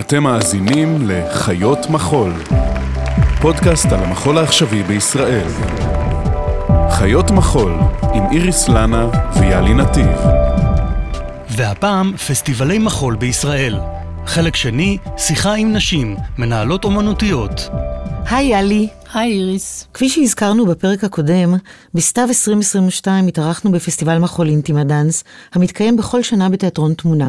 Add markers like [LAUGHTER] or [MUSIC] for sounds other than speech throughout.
אתם מאזינים לחיות מחול, פודקאסט על המחול העכשווי בישראל. חיות מחול עם איריס לנה ויאלי נתיב. והפעם פסטיבלי מחול בישראל. חלק שני, שיחה עם נשים, מנהלות אומנותיות. היי יאלי. היי איריס. כפי שהזכרנו בפרק הקודם, בסתיו 2022 התארחנו בפסטיבל מחול אינטימה דאנס, המתקיים בכל שנה בתיאטרון תמונה.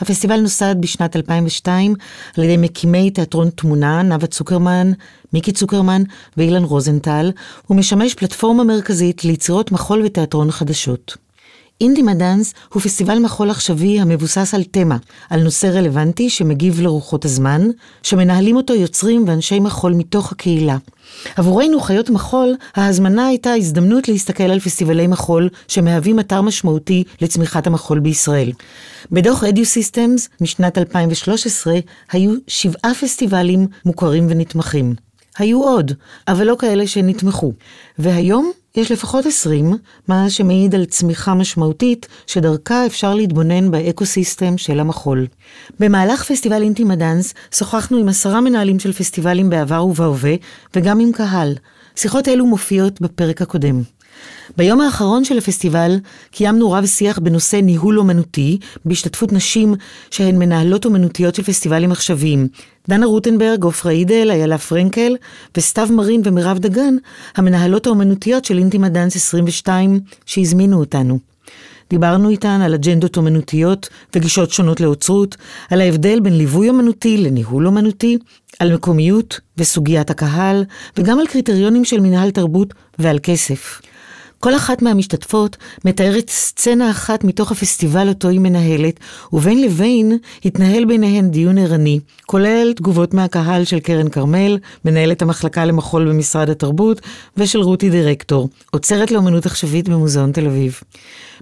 הפסטיבל נוסד בשנת 2002 על ידי מקימי תיאטרון תמונה, נאוה צוקרמן, מיקי צוקרמן ואילן רוזנטל, ומשמש פלטפורמה מרכזית ליצירות מחול ותיאטרון חדשות. אינדימה דאנס הוא פסטיבל מחול עכשווי המבוסס על תמה, על נושא רלוונטי שמגיב לרוחות הזמן, שמנהלים אותו יוצרים ואנשי מחול מתוך הקהילה. עבורנו, חיות מחול, ההזמנה הייתה הזדמנות להסתכל על פסטיבלי מחול שמהווים אתר משמעותי לצמיחת המחול בישראל. בדוח אדיו סיסטמס משנת 2013 היו שבעה פסטיבלים מוכרים ונתמכים. היו עוד, אבל לא כאלה שנתמכו. והיום יש לפחות 20, מה שמעיד על צמיחה משמעותית, שדרכה אפשר להתבונן ב ecosystem של המחול. במהלך פסטיבל אינטימה דאנס, שוחחנו עם עשרה מנהלים של פסטיבלים בעבר ובהווה, וגם עם קהל. שיחות אלו מופיעות בפרק הקודם. ביום האחרון של הפסטיבל קיימנו רב שיח בנושא ניהול אומנותי, בהשתתפות נשים שהן מנהלות אומנותיות של פסטיבלים עכשוויים. דנה רוטנברג, עופרה אידל, איילה פרנקל וסתיו מרין ומירב דגן, המנהלות האומנותיות של אינטימה דאנס 22, שהזמינו אותנו. דיברנו איתן על אג'נדות אומנותיות וגישות שונות לאוצרות, על ההבדל בין ליווי אומנותי לניהול אומנותי, על מקומיות וסוגיית הקהל, וגם על קריטריונים של מנהל תרבות ועל כסף. כל אחת מהמשתתפות מתארת סצנה אחת מתוך הפסטיבל אותו היא מנהלת, ובין לבין התנהל ביניהן דיון ערני, כולל תגובות מהקהל של קרן כרמל, מנהלת המחלקה למחול במשרד התרבות, ושל רותי דירקטור, עוצרת לאומנות עכשווית במוזיאון תל אביב.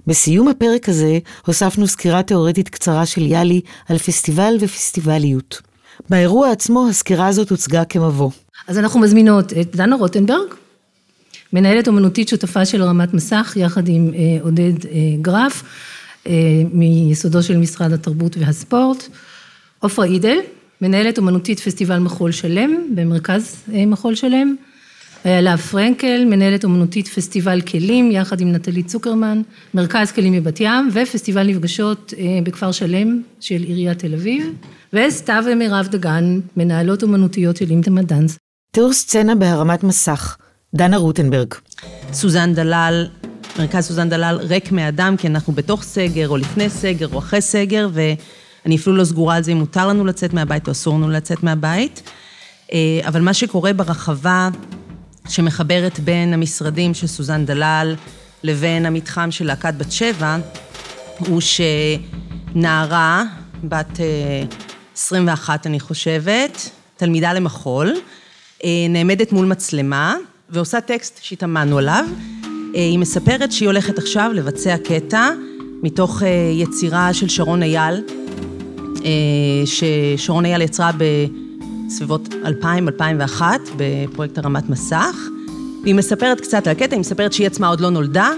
בסיום הפרק הזה הוספנו סקירה תאורטית קצרה של יאלי על פסטיבל ופסטיבליות. באירוע עצמו הסקירה הזאת הוצגה כמבוא. אז אנחנו מזמינות את דנה רוטנברג, מנהלת אומנותית שותפה של רמת מסך, יחד עם אה, עודד אה, גרף, אה, מיסודו של משרד התרבות והספורט. עופרה אידל, מנהלת אומנותית פסטיבל מחול שלם, במרכז מחול שלם. איילה פרנקל, מנהלת אומנותית פסטיבל כלים, יחד עם נטלי צוקרמן, מרכז כלים מבת ים, ופסטיבל נפגשות בכפר שלם של עיריית תל אביב. וסתיו ומירב דגן, מנהלות אומנותיות של אימתמה דאנס. תיאור סצנה בהרמת מסך. דנה רוטנברג. סוזן דלל, מרכז סוזן דלל ריק מאדם, כי אנחנו בתוך סגר, או לפני סגר, או אחרי סגר, ואני אפילו לא סגורה על זה אם מותר לנו לצאת מהבית או אסור לנו לצאת מהבית. אה, אבל מה שקורה ברחבה שמחברת בין המשרדים של סוזן דלל לבין המתחם של להקת בת שבע, הוא שנערה, בת 21 אה, אני חושבת, תלמידה למחול, אה, נעמדת מול מצלמה, ועושה טקסט שהתאמנו עליו. אה, היא מספרת שהיא הולכת עכשיו לבצע קטע מתוך אה, יצירה של שרון אייל, אה, ששרון אייל יצרה בסביבות 2000-2001 בפרויקט הרמת מסך. והיא מספרת קצת על הקטע, היא מספרת שהיא עצמה עוד לא נולדה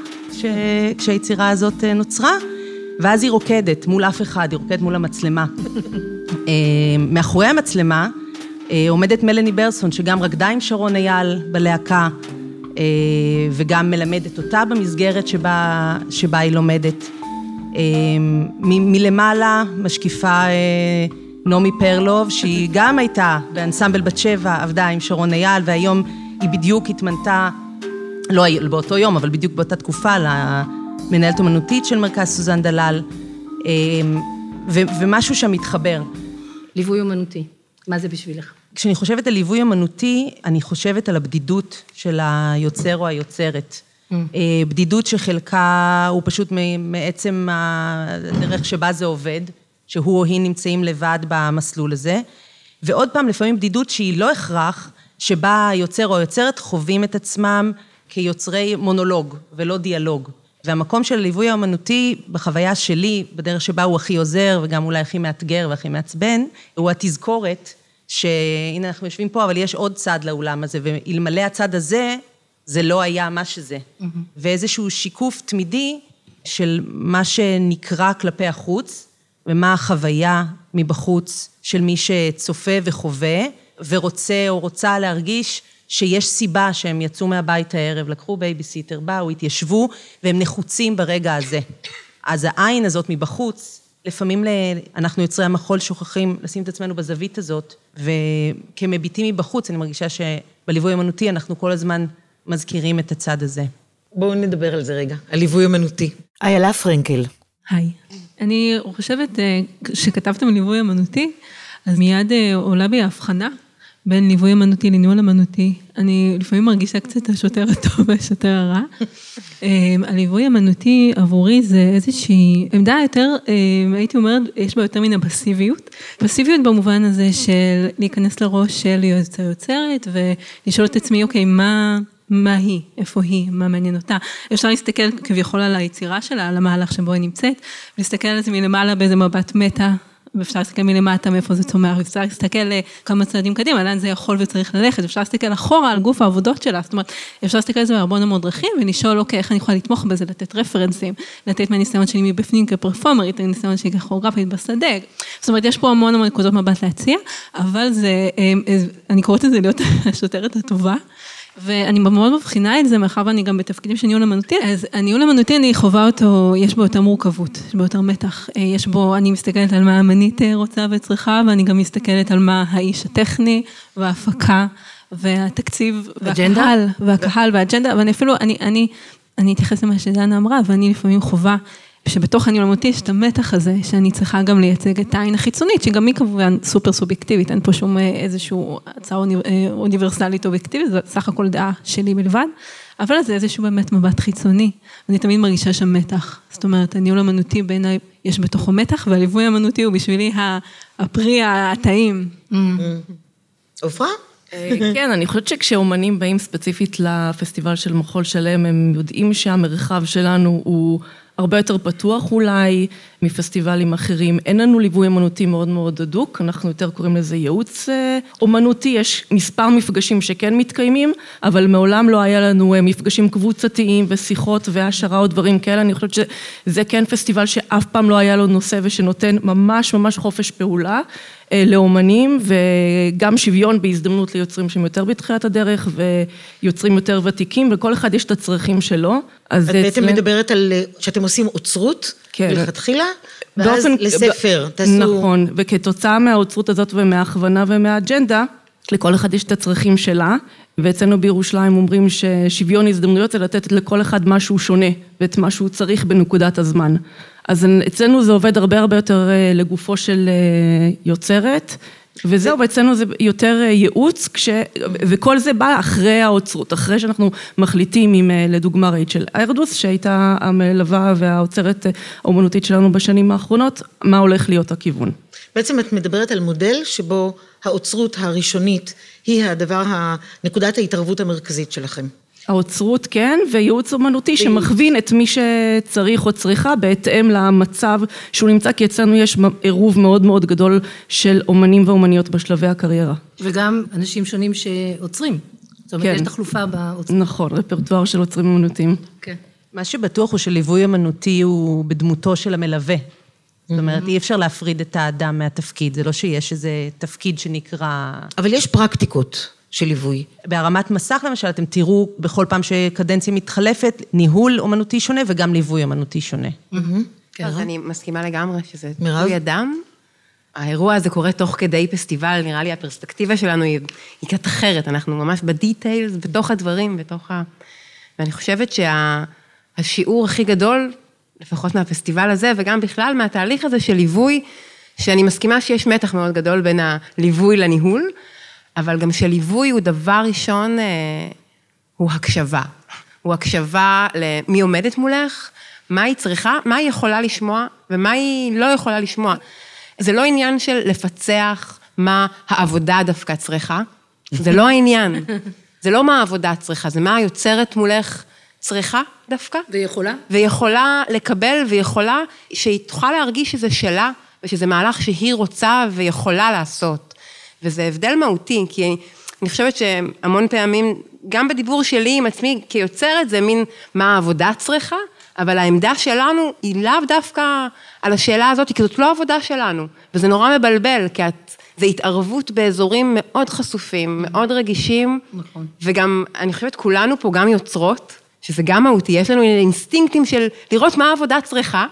כשהיצירה הזאת נוצרה, ואז היא רוקדת מול אף אחד, היא רוקדת מול המצלמה. [LAUGHS] מאחורי המצלמה עומדת מלני ברסון, שגם רקדה עם שרון אייל בלהקה, אה, וגם מלמדת אותה במסגרת שבה, שבה היא לומדת. אה, מלמעלה משקיפה נעמי פרלוב, שהיא גם הייתה באנסמבל בת שבע, עבדה עם שרון אייל, והיום היא בדיוק התמנתה, לא באותו יום, אבל בדיוק באותה תקופה, למנהלת אומנותית של מרכז סוזן דלל, ומשהו שם מתחבר. ליווי אומנותי, מה זה בשבילך? כשאני חושבת על ליווי אמנותי, אני חושבת על הבדידות של היוצר או היוצרת. Mm. אה, בדידות שחלקה הוא פשוט מעצם הדרך שבה זה עובד, שהוא או היא נמצאים לבד במסלול הזה. ועוד פעם, לפעמים בדידות שהיא לא הכרח, שבה היוצר או היוצרת חווים את עצמם כיוצרי מונולוג ולא דיאלוג. והמקום של הליווי האמנותי, בחוויה שלי, בדרך שבה הוא הכי עוזר וגם אולי הכי מאתגר והכי מעצבן, הוא התזכורת שהנה אנחנו יושבים פה, אבל יש עוד צד לאולם הזה, ואלמלא הצד הזה, זה לא היה מה שזה. Mm-hmm. ואיזשהו שיקוף תמידי של מה שנקרא כלפי החוץ, ומה החוויה מבחוץ של מי שצופה וחווה, ורוצה או רוצה להרגיש שיש סיבה שהם יצאו מהבית הערב, לקחו בייביסיטר, באו, התיישבו, והם נחוצים ברגע הזה. אז העין הזאת מבחוץ, לפעמים אנחנו יוצרי המחול שוכחים לשים את עצמנו בזווית הזאת, וכמביטים מבחוץ, אני מרגישה שבליווי אמנותי אנחנו כל הזמן מזכירים את הצד הזה. בואו נדבר על זה רגע, על ליווי אמנותי. איילה פרנקל. היי. אני חושבת, אה, כשכתבתם ליווי אמנותי, אז מיד אה, עולה בי ההבחנה בין ליווי אמנותי לניהול אמנותי. אני לפעמים מרגישה קצת השוטר הטוב והשוטר הרע. אמ, הליווי אמנותי עבורי זה איזושהי עמדה יותר, אמ, הייתי אומרת, יש בה יותר מן הפסיביות. פסיביות במובן הזה של להיכנס לראש של יוצר יוצרת ולשאול את עצמי, אוקיי, מה... מה היא, איפה היא, מה מעניין אותה. אפשר להסתכל כביכול על היצירה שלה, על המהלך שבו היא נמצאת, ולהסתכל על זה מלמעלה באיזה מבט מטה ואפשר להסתכל מלמטה מאיפה זה צומח, אפשר להסתכל כמה צעדים קדימה, לאן זה יכול וצריך ללכת, אפשר להסתכל אחורה על גוף העבודות שלה, זאת אומרת, אפשר להסתכל על זה בהרבה מאוד דרכים ולשאול, אוקיי, איך אני יכולה לתמוך בזה, לתת רפרנסים, לתת מהניסיון שלי מבפנים כפרפורמרית, הניסיון שלי ככוריאוגרפית בשדה, זאת אומרת, יש פה המון המון נקודות מבט להציע, אבל זה, אה, אה, אני קוראת לזה להיות [LAUGHS] השוטרת הטובה. ואני מאוד מבחינה את זה, מאחר ואני גם בתפקידים של ניהול אמנותי, אז הניהול אמנותי, אני חווה אותו, יש בו יותר מורכבות, יש בו יותר מתח. אה, יש בו, אני מסתכלת על מה האמנית אה, רוצה וצריכה, ואני גם מסתכלת על מה האיש הטכני וההפקה. והתקציב, והקהל, והקהל והאג'נדה, ואני אפילו, אני, אני, אני אתייחס למה שדנה אמרה, ואני לפעמים חווה שבתוך הניהול אמנותי יש את המתח הזה, שאני צריכה גם לייצג את העין החיצונית, שגם היא כמובן סופר סובייקטיבית, אין פה שום אה, איזושהי הצעה אה, אוניברסלית אובייקטיבית, זה סך הכל דעה שלי בלבד, אבל זה איזשהו באמת מבט חיצוני. אני תמיד מרגישה שם מתח. זאת אומרת, הניהול אמנותי בעיניי, יש בתוכו מתח, והליווי האמנותי הוא בשבילי הפרי הטעים. Mm. עופרה? אה, כן, אני חושבת שכשאומנים באים ספציפית לפסטיבל של מחול שלם, הם יודעים שהמרחב שלנו הוא הרבה יותר פתוח אולי מפסטיבלים אחרים. אין לנו ליווי אמנותי מאוד מאוד הדוק, אנחנו יותר קוראים לזה ייעוץ אה, אומנותי, יש מספר מפגשים שכן מתקיימים, אבל מעולם לא היה לנו אה, מפגשים קבוצתיים ושיחות והעשרה או דברים כאלה, אני חושבת שזה כן פסטיבל שאף פעם לא היה לו נושא ושנותן ממש ממש חופש פעולה. אה, לאומנים וגם שוויון בהזדמנות ליוצרים שהם יותר בתחילת הדרך ויוצרים יותר ותיקים ולכל אחד יש את הצרכים שלו. אז את בעצם אצלם... מדברת על שאתם עושים אוצרות כן. מלכתחילה, ואז באופן, לספר, ב... תעשו... נכון, וכתוצאה מהאוצרות הזאת ומההכוונה ומהאג'נדה, לכל אחד יש את הצרכים שלה, ואצלנו בירושלים אומרים ששוויון הזדמנויות זה לתת לכל אחד משהו שונה ואת מה שהוא צריך בנקודת הזמן. אז אצלנו זה עובד הרבה הרבה יותר אה, לגופו של אה, יוצרת. וזהו, ואצלנו זה יותר אה, ייעוץ, כש... וכל זה בא אחרי האוצרות, אחרי שאנחנו מחליטים עם, לדוגמה, רייצ'ל איירדוס, שהייתה המלווה והאוצרת האומנותית שלנו בשנים האחרונות, מה הולך להיות הכיוון. בעצם את מדברת על מודל שבו האוצרות הראשונית היא הדבר, נקודת ההתערבות המרכזית שלכם. האוצרות כן, וייעוץ אומנותי שמכווין את מי שצריך או צריכה בהתאם למצב שהוא נמצא, כי אצלנו יש עירוב מאוד מאוד גדול של אומנים ואומניות בשלבי הקריירה. וגם אנשים שונים שעוצרים. זאת אומרת, כן. יש תחלופה באוצרות. נכון, רפרטואר של עוצרים אומנותיים. כן. מה שבטוח הוא שליווי אמנותי הוא בדמותו של המלווה. זאת אומרת, אי אפשר להפריד את האדם מהתפקיד, זה לא שיש איזה תפקיד שנקרא... אבל יש פרקטיקות. של ליווי. בהרמת מסך למשל, אתם תראו בכל פעם שקדנציה מתחלפת, ניהול אומנותי שונה וגם ליווי אומנותי שונה. כן, אז אני מסכימה לגמרי שזה תלוי אדם. האירוע הזה קורה תוך כדי פסטיבל, נראה לי הפרספקטיבה שלנו היא, היא קצת אחרת, אנחנו ממש בדיטיילס, בתוך הדברים, בתוך ה... ואני חושבת שהשיעור שה... הכי גדול, לפחות מהפסטיבל הזה, וגם בכלל מהתהליך הזה של ליווי, שאני מסכימה שיש מתח מאוד גדול בין הליווי לניהול, אבל גם שליווי הוא דבר ראשון, אה, הוא הקשבה. הוא הקשבה למי עומדת מולך, מה היא צריכה, מה היא יכולה לשמוע ומה היא לא יכולה לשמוע. זה לא עניין של לפצח מה העבודה דווקא צריכה, זה לא העניין. [LAUGHS] זה לא מה העבודה צריכה, זה מה היוצרת מולך צריכה דווקא. ויכולה? ויכולה לקבל, ויכולה, שהיא תוכל להרגיש שזה שלה, ושזה מהלך שהיא רוצה ויכולה לעשות. וזה הבדל מהותי, כי אני חושבת שהמון פעמים, גם בדיבור שלי עם עצמי כיוצרת, זה מין מה העבודה צריכה, אבל העמדה שלנו היא לאו דווקא על השאלה הזאת, כי זאת לא עבודה שלנו, וזה נורא מבלבל, כי את, זה התערבות באזורים מאוד חשופים, מאוד רגישים, נכון. וגם, אני חושבת, כולנו פה גם יוצרות, שזה גם מהותי, יש לנו אינסטינקטים של לראות מה העבודה צריכה,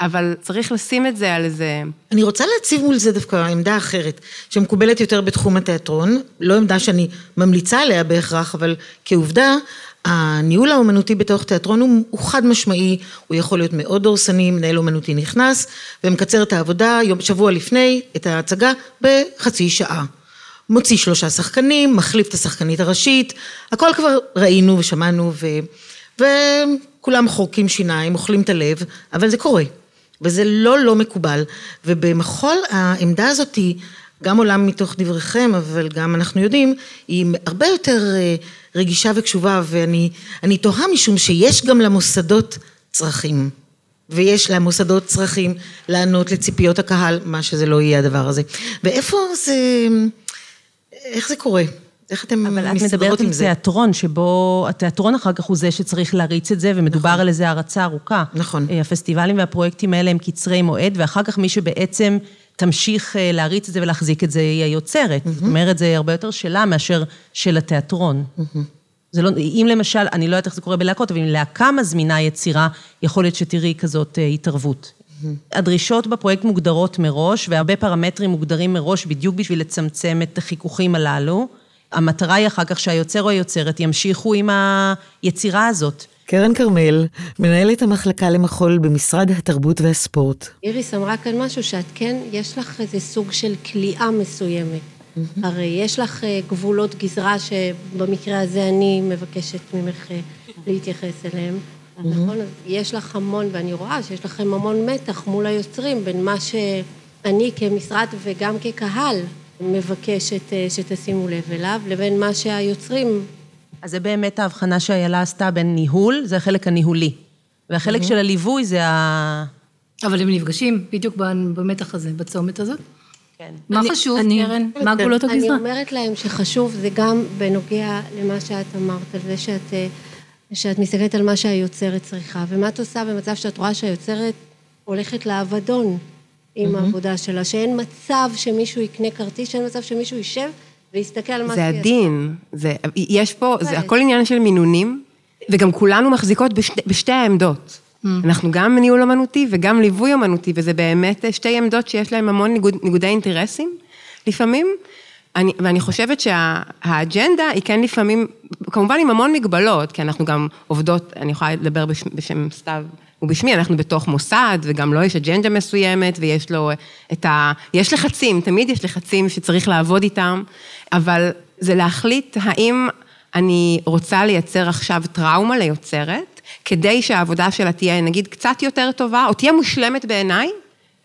אבל צריך לשים את זה על איזה... אני רוצה להציב מול זה דווקא עמדה אחרת, שמקובלת יותר בתחום התיאטרון, לא עמדה שאני ממליצה עליה בהכרח, אבל כעובדה, הניהול האומנותי בתוך תיאטרון הוא, הוא חד משמעי, הוא יכול להיות מאוד דורסני, מנהל אומנותי נכנס ומקצר את העבודה יום, שבוע לפני את ההצגה בחצי שעה. מוציא שלושה שחקנים, מחליף את השחקנית הראשית, הכל כבר ראינו ושמענו ו, וכולם חורקים שיניים, אוכלים את הלב, אבל זה קורה. וזה לא לא מקובל, ובמחול העמדה הזאת היא גם עולה מתוך דבריכם, אבל גם אנחנו יודעים, היא הרבה יותר אה, רגישה וקשובה, ואני תוהה משום שיש גם למוסדות צרכים, ויש למוסדות צרכים לענות לציפיות הקהל, מה שזה לא יהיה הדבר הזה. ואיפה זה, איך זה קורה? איך אתם מסתדרות עם זה? אבל את מדברת על תיאטרון, שבו התיאטרון אחר כך הוא זה שצריך להריץ את זה, ומדובר נכון. על איזו הרצה ארוכה. נכון. אה, הפסטיבלים והפרויקטים האלה הם קצרי מועד, ואחר כך מי שבעצם תמשיך אה, להריץ את זה ולהחזיק את זה היא היוצרת. Mm-hmm. זאת אומרת, זה הרבה יותר שלה מאשר של התיאטרון. Mm-hmm. זה לא, אם למשל, אני לא יודעת איך זה קורה בלהקות, אבל אם להקה מזמינה יצירה, יכול להיות שתראי כזאת אה, התערבות. הדרישות בפרויקט מוגדרות מראש, והרבה פרמטרים מוגדרים מראש בדיוק בשביל לצמצם את החיכוכים הללו. המטרה היא אחר כך שהיוצר או היוצרת ימשיכו עם היצירה הזאת. קרן כרמל, מנהלת המחלקה למחול במשרד התרבות והספורט. איריס אמרה כאן משהו שאת כן, יש לך איזה סוג של כליאה מסוימת. Mm-hmm. הרי יש לך אה, גבולות גזרה שבמקרה הזה אני מבקשת ממך אה, להתייחס אליהם. Mm-hmm. נכון? אז יש לך המון, ואני רואה שיש לכם המון מתח מול היוצרים בין מה שאני כמשרד וגם כקהל מבקשת אה, שתשימו לב אליו, לבין מה שהיוצרים... אז זה באמת ההבחנה שאיילה עשתה בין ניהול, זה החלק הניהולי. והחלק mm-hmm. של הליווי זה ה... אבל הם נפגשים בדיוק במתח הזה, בצומת הזאת. כן. מה אני, חשוב, אני, קרן? מה. גבולות הגזרה? אני אומרת להם שחשוב, זה גם בנוגע למה שאת אמרת, על זה שאת, אה, שאת מסתכלת על מה שהיוצרת צריכה, ומה את עושה במצב שאת רואה שהיוצרת הולכת לאבדון עם mm-hmm. העבודה שלה, שאין מצב שמישהו יקנה כרטיס, שאין מצב שמישהו יישב ויסתכל על מה שהיא עשתה. זה הדין, זה, יש פה, זה הכל עניין של מינונים, וגם כולנו מחזיקות בשתי, בשתי העמדות. Mm. אנחנו גם ניהול אמנותי וגם ליווי אמנותי, וזה באמת שתי עמדות שיש להן המון ניגוד, ניגודי אינטרסים לפעמים. אני, ואני חושבת שהאג'נדה היא כן לפעמים, כמובן עם המון מגבלות, כי אנחנו גם עובדות, אני יכולה לדבר בשם, בשם סתיו ובשמי, אנחנו בתוך מוסד, וגם לו לא יש אג'נדה מסוימת, ויש לו את ה... יש לחצים, תמיד יש לחצים שצריך לעבוד איתם, אבל זה להחליט האם אני רוצה לייצר עכשיו טראומה ליוצרת, כדי שהעבודה שלה תהיה נגיד קצת יותר טובה, או תהיה מושלמת בעיניי,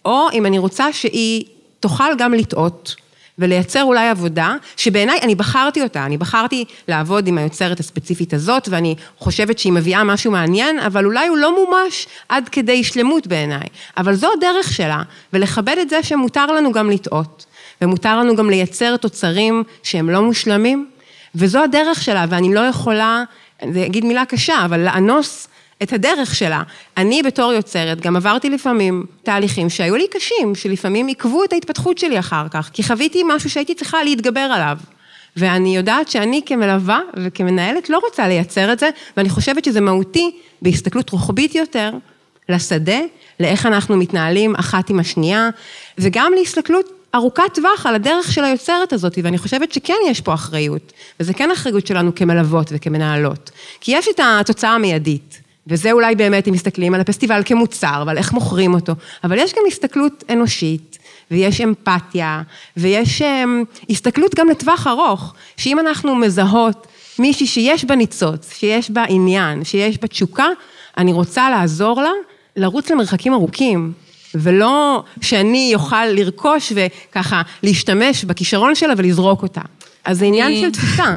או אם אני רוצה שהיא תוכל גם לטעות. ולייצר אולי עבודה, שבעיניי, אני בחרתי אותה, אני בחרתי לעבוד עם היוצרת הספציפית הזאת, ואני חושבת שהיא מביאה משהו מעניין, אבל אולי הוא לא מומש עד כדי שלמות בעיניי. אבל זו הדרך שלה, ולכבד את זה שמותר לנו גם לטעות, ומותר לנו גם לייצר תוצרים שהם לא מושלמים, וזו הדרך שלה, ואני לא יכולה, אני אגיד מילה קשה, אבל לאנוס את הדרך שלה. אני בתור יוצרת גם עברתי לפעמים תהליכים שהיו לי קשים, שלפעמים עיכבו את ההתפתחות שלי אחר כך, כי חוויתי משהו שהייתי צריכה להתגבר עליו. ואני יודעת שאני כמלווה וכמנהלת לא רוצה לייצר את זה, ואני חושבת שזה מהותי בהסתכלות רוחבית יותר לשדה, לאיך אנחנו מתנהלים אחת עם השנייה, וגם להסתכלות ארוכת טווח על הדרך של היוצרת הזאת, ואני חושבת שכן יש פה אחריות, וזה כן אחריות שלנו כמלוות וכמנהלות, כי יש את התוצאה המיידית. וזה אולי באמת, אם מסתכלים על הפסטיבל כמוצר ועל איך מוכרים אותו, אבל יש גם הסתכלות אנושית, ויש אמפתיה, ויש אמ, הסתכלות גם לטווח ארוך, שאם אנחנו מזהות מישהי שיש בה ניצוץ, שיש בה עניין, שיש בה תשוקה, אני רוצה לעזור לה לרוץ למרחקים ארוכים. ולא שאני אוכל לרכוש וככה להשתמש בכישרון שלה ולזרוק אותה. אז זה עניין של תפיסה.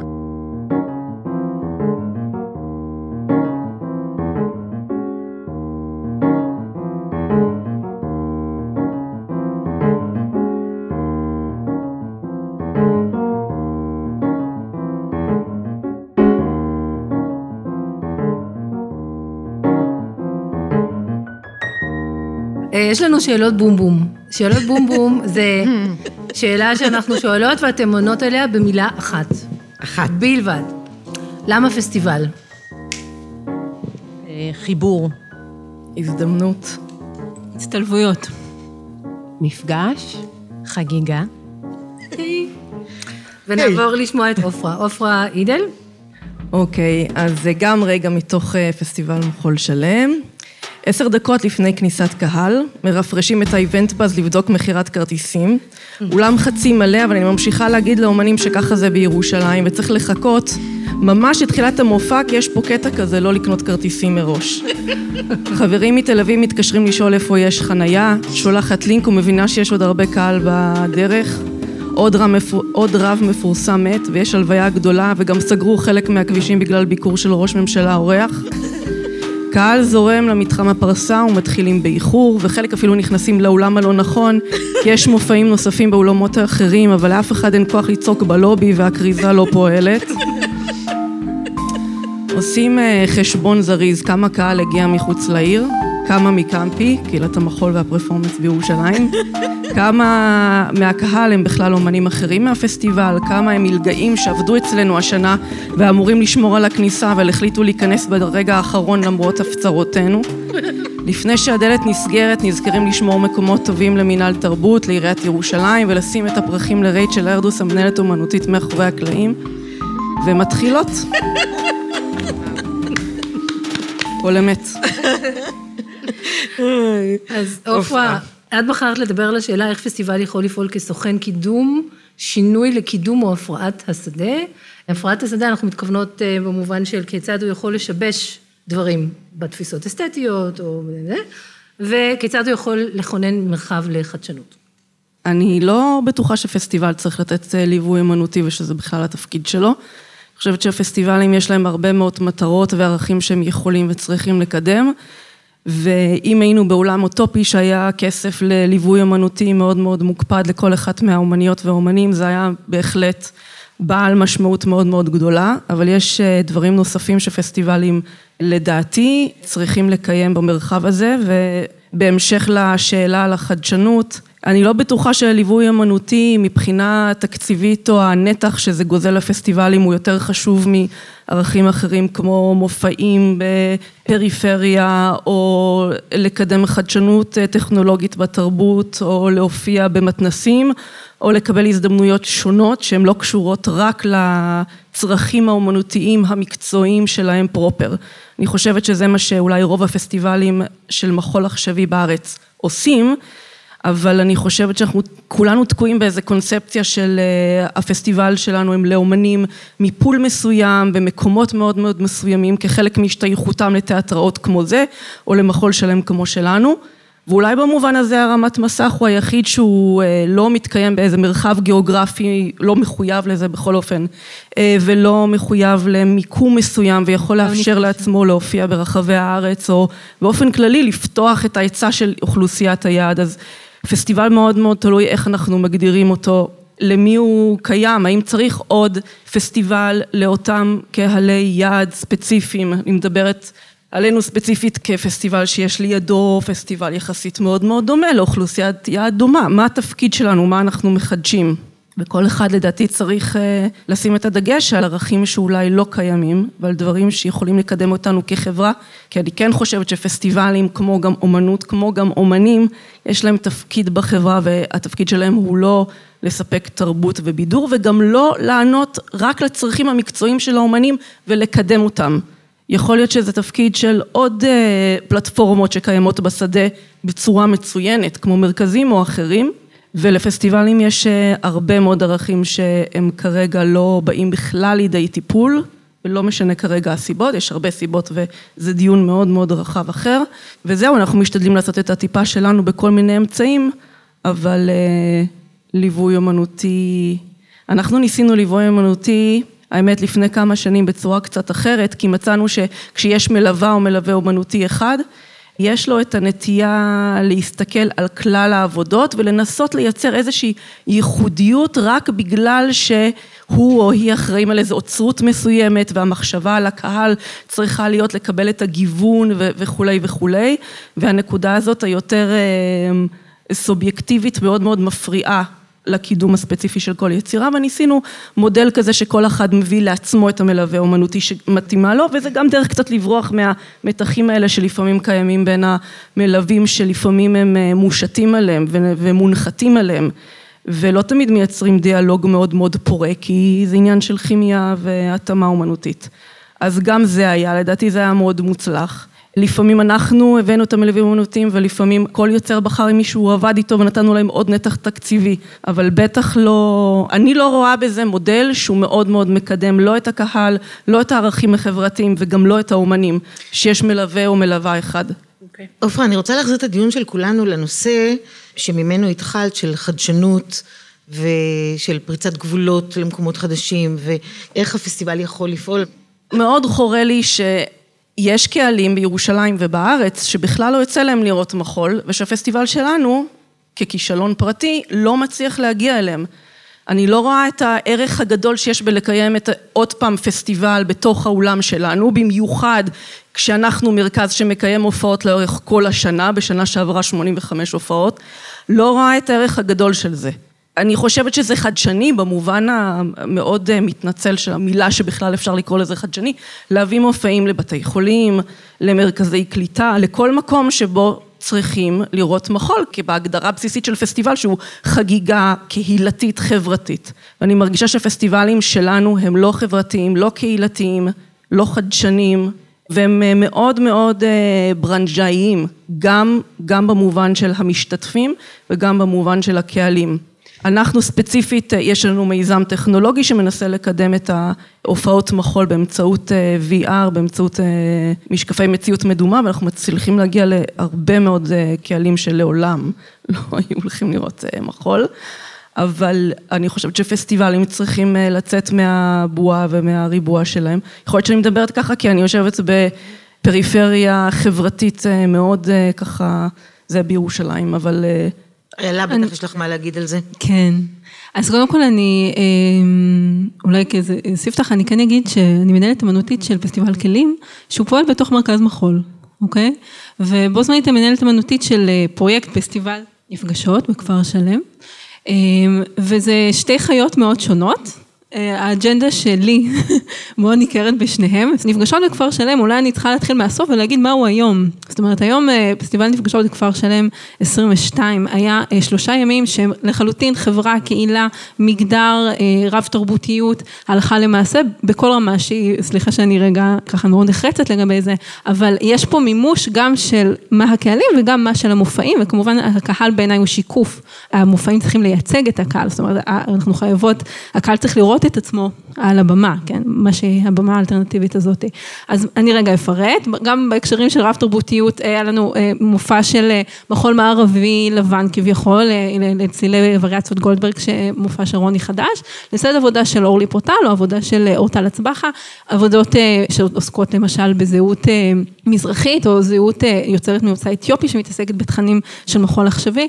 יש לנו שאלות בום בום. שאלות בום בום [LAUGHS] זה שאלה שאנחנו שואלות ואתן עונות עליה במילה אחת. אחת. בלבד. למה פסטיבל? חיבור. הזדמנות. הצטלבויות. מפגש. חגיגה. ונעבור לשמוע את עופרה. עופרה אידל? אוקיי, אז זה גם רגע מתוך פסטיבל מחול שלם. עשר דקות לפני כניסת קהל, מרפרשים את האיבנט באז לבדוק מכירת כרטיסים. אולם חצי מלא, אבל אני ממשיכה להגיד לאומנים שככה זה בירושלים, וצריך לחכות ממש לתחילת המופע, כי יש פה קטע כזה לא לקנות כרטיסים מראש. חברים מתל אביב מתקשרים לשאול איפה יש חנייה, שולחת לינק ומבינה שיש עוד הרבה קהל בדרך. עוד רב, עוד רב מפורסם מת, ויש הלוויה גדולה, וגם סגרו חלק מהכבישים בגלל ביקור של ראש ממשלה אורח. קהל זורם למתחם הפרסה ומתחילים באיחור, וחלק אפילו נכנסים לאולם הלא נכון, כי [LAUGHS] יש מופעים נוספים באולמות האחרים, אבל לאף אחד אין כוח לצעוק בלובי והכריזה לא פועלת. עושים חשבון זריז כמה קהל הגיע מחוץ לעיר, כמה מקמפי, קהילת המחול והפרפורמנס בירושלים, [LAUGHS] כמה מהקהל הם בכלל אומנים אחרים מהפסטיבל, כמה הם מלגאים שעבדו אצלנו השנה ואמורים לשמור על הכניסה אבל החליטו להיכנס ברגע האחרון למרות הפצרותינו. [LAUGHS] לפני שהדלת נסגרת נזכרים לשמור מקומות טובים למינהל תרבות, לעיריית ירושלים ולשים את הפרחים לרייצ'ל ארדוס, המנהלת אומנותית מאחורי הקלעים, ומתחילות. [LAUGHS] כל אמת. אז עופרה, את בחרת לדבר על השאלה איך פסטיבל יכול לפעול כסוכן קידום, שינוי לקידום או הפרעת השדה. הפרעת השדה אנחנו מתכוונות במובן של כיצד הוא יכול לשבש דברים בתפיסות אסתטיות או וכיצד הוא יכול לכונן מרחב לחדשנות. אני לא בטוחה שפסטיבל צריך לתת ליווי אמנותי ושזה בכלל התפקיד שלו. חושבת שהפסטיבלים יש להם הרבה מאוד מטרות וערכים שהם יכולים וצריכים לקדם. ואם היינו בעולם אוטופי שהיה כסף לליווי אמנותי מאוד מאוד מוקפד לכל אחת מהאומניות והאומנים, זה היה בהחלט בעל משמעות מאוד מאוד גדולה, אבל יש דברים נוספים שפסטיבלים לדעתי צריכים לקיים במרחב הזה, ובהמשך לשאלה על החדשנות, אני לא בטוחה שהליווי אמנותי מבחינה תקציבית או הנתח שזה גוזל לפסטיבלים הוא יותר חשוב מערכים אחרים כמו מופעים בפריפריה או לקדם חדשנות טכנולוגית בתרבות או להופיע במתנסים או לקבל הזדמנויות שונות שהן לא קשורות רק לצרכים האומנותיים המקצועיים שלהם פרופר. אני חושבת שזה מה שאולי רוב הפסטיבלים של מחול עכשווי בארץ עושים אבל אני חושבת שאנחנו כולנו תקועים באיזה קונספציה של הפסטיבל שלנו הם לאומנים מפול מסוים במקומות מאוד מאוד מסוימים כחלק מהשתייכותם לתיאטראות כמו זה או למחול שלם כמו שלנו. ואולי במובן הזה הרמת מסך הוא היחיד שהוא לא מתקיים באיזה מרחב גיאוגרפי לא מחויב לזה בכל אופן ולא מחויב למיקום מסוים ויכול לאפשר לעצמו להופיע ברחבי הארץ או באופן כללי לפתוח את ההיצע של אוכלוסיית היעד. אז פסטיבל מאוד מאוד תלוי איך אנחנו מגדירים אותו, למי הוא קיים, האם צריך עוד פסטיבל לאותם קהלי יעד ספציפיים, אני מדברת עלינו ספציפית כפסטיבל שיש לידו פסטיבל יחסית מאוד מאוד דומה לאוכלוסיית יעד דומה, מה התפקיד שלנו, מה אנחנו מחדשים וכל אחד לדעתי צריך לשים את הדגש על ערכים שאולי לא קיימים ועל דברים שיכולים לקדם אותנו כחברה כי אני כן חושבת שפסטיבלים כמו גם אומנות, כמו גם אומנים יש להם תפקיד בחברה והתפקיד שלהם הוא לא לספק תרבות ובידור וגם לא לענות רק לצרכים המקצועיים של האומנים ולקדם אותם. יכול להיות שזה תפקיד של עוד פלטפורמות שקיימות בשדה בצורה מצוינת כמו מרכזים או אחרים ולפסטיבלים יש הרבה מאוד ערכים שהם כרגע לא באים בכלל לידי טיפול ולא משנה כרגע הסיבות, יש הרבה סיבות וזה דיון מאוד מאוד רחב אחר. וזהו, אנחנו משתדלים לעשות את הטיפה שלנו בכל מיני אמצעים אבל ליווי אמנותי, אנחנו ניסינו ליווי אמנותי האמת לפני כמה שנים בצורה קצת אחרת כי מצאנו שכשיש מלווה או מלווה אומנותי אחד יש לו את הנטייה להסתכל על כלל העבודות ולנסות לייצר איזושהי ייחודיות רק בגלל שהוא או היא אחראים על איזו אוצרות מסוימת והמחשבה על הקהל צריכה להיות לקבל את הגיוון וכולי וכולי. והנקודה הזאת היותר אה, סובייקטיבית מאוד מאוד מפריעה לקידום הספציפי של כל יצירה, וניסינו מודל כזה שכל אחד מביא לעצמו את המלווה האומנותי שמתאימה לו, וזה גם דרך קצת לברוח מהמתחים האלה שלפעמים קיימים בין המלווים שלפעמים הם אה, מושתים עליהם ומונחתים עליהם, ולא תמיד מייצרים דיאלוג מאוד מאוד פורה, כי זה עניין של כימיה והתאמה אומנותית. אז גם זה היה, לדעתי זה היה מאוד מוצלח. לפעמים אנחנו הבאנו את המלווים האומנותיים ולפעמים כל יוצר בחר עם מישהו עבד איתו ונתנו להם עוד נתח תקציבי, אבל בטח לא, אני לא רואה בזה מודל שהוא מאוד מאוד מקדם לא את הקהל, לא את הערכים החברתיים וגם לא את האומנים, שיש מלווה או מלווה אחד. אוקיי. עופרה, okay. אני רוצה להחזיר את הדיון של כולנו לנושא שממנו התחלת, של חדשנות ושל פריצת גבולות למקומות חדשים, ואיך הפסטיבל יכול לפעול. מאוד חורה לי ש... יש קהלים בירושלים ובארץ שבכלל לא יוצא להם לראות מחול, ושהפסטיבל שלנו, ככישלון פרטי, לא מצליח להגיע אליהם. אני לא רואה את הערך הגדול שיש בלקיים את עוד פעם פסטיבל בתוך האולם שלנו, במיוחד כשאנחנו מרכז שמקיים הופעות לאורך כל השנה, בשנה שעברה 85 הופעות, לא רואה את הערך הגדול של זה. אני חושבת שזה חדשני במובן המאוד אה, מתנצל של המילה שבכלל אפשר לקרוא לזה חדשני, להביא מופעים לבתי חולים, למרכזי קליטה, לכל מקום שבו צריכים לראות מחול, כי בהגדרה בסיסית של פסטיבל שהוא חגיגה קהילתית חברתית. ואני מרגישה שהפסטיבלים שלנו הם לא חברתיים, לא קהילתיים, לא חדשנים, והם אה, מאוד מאוד אה, ברנג'איים, גם, גם במובן של המשתתפים וגם במובן של הקהלים. אנחנו ספציפית, יש לנו מיזם טכנולוגי שמנסה לקדם את ההופעות מחול באמצעות אה, VR, באמצעות אה, משקפי מציאות מדומה, ואנחנו מצליחים להגיע להרבה מאוד אה, קהלים שלעולם [LAUGHS] לא היו הולכים לראות מחול. אבל אני חושבת שפסטיבלים צריכים לצאת מהבועה ומהריבוע שלהם. יכול להיות שאני מדברת ככה כי אני יושבת בפריפריה חברתית מאוד ככה, זה בירושלים, אבל אלה, בטח יש לך מה להגיד על זה. כן. אז קודם כל אני, אמ, אולי כאיזה ספתח, אני כן אגיד שאני מנהלת אמנותית של פסטיבל כלים, שהוא פועל בתוך מרכז מחול, אוקיי? ובו זמנית המנהלת אמנותית של אה, פרויקט פסטיבל נפגשות בכפר שלם. אמ, וזה שתי חיות מאוד שונות. אה, האג'נדה שלי [LAUGHS] מאוד ניכרת בשניהם. נפגשות בכפר שלם, אולי אני צריכה להתחיל מהסוף ולהגיד מהו היום. זאת אומרת, היום אה, פסטיבל נפגשות בכפר שלם 22, היה אה, שלושה ימים שהם לחלוטין חברה, קהילה, מגדר, רב תרבותיות, הלכה למעשה, בכל רמה שהיא, סליחה שאני רגע ככה מאוד נחרצת לגבי זה, אבל יש פה מימוש גם של מה הקהלים וגם מה של המופעים, וכמובן הקהל בעיניי הוא שיקוף. המופעים צריכים לייצג את הקהל, זאת אומרת, אנחנו חייבות, הקהל צריך לראות את עצמו על הבמה, כן, מה שהיא הבמה האלטרנטיבית הזאת. אז אני רגע אפרט, גם בהקשרים של רב תרבותיות, היה לנו אה, מופע של אה, מחול מערבי לבן כביכול, אה, לצלילי וריאציות גולדברג, מופע של רוני חדש, לצד עבודה של אורלי פורטל, או עבודה של אורטל הצבחה, עבודות שעוסקות למשל בזהות מזרחית, או זהות יוצרת ממוצא אתיופי, שמתעסקת בתכנים של מחול עכשווי.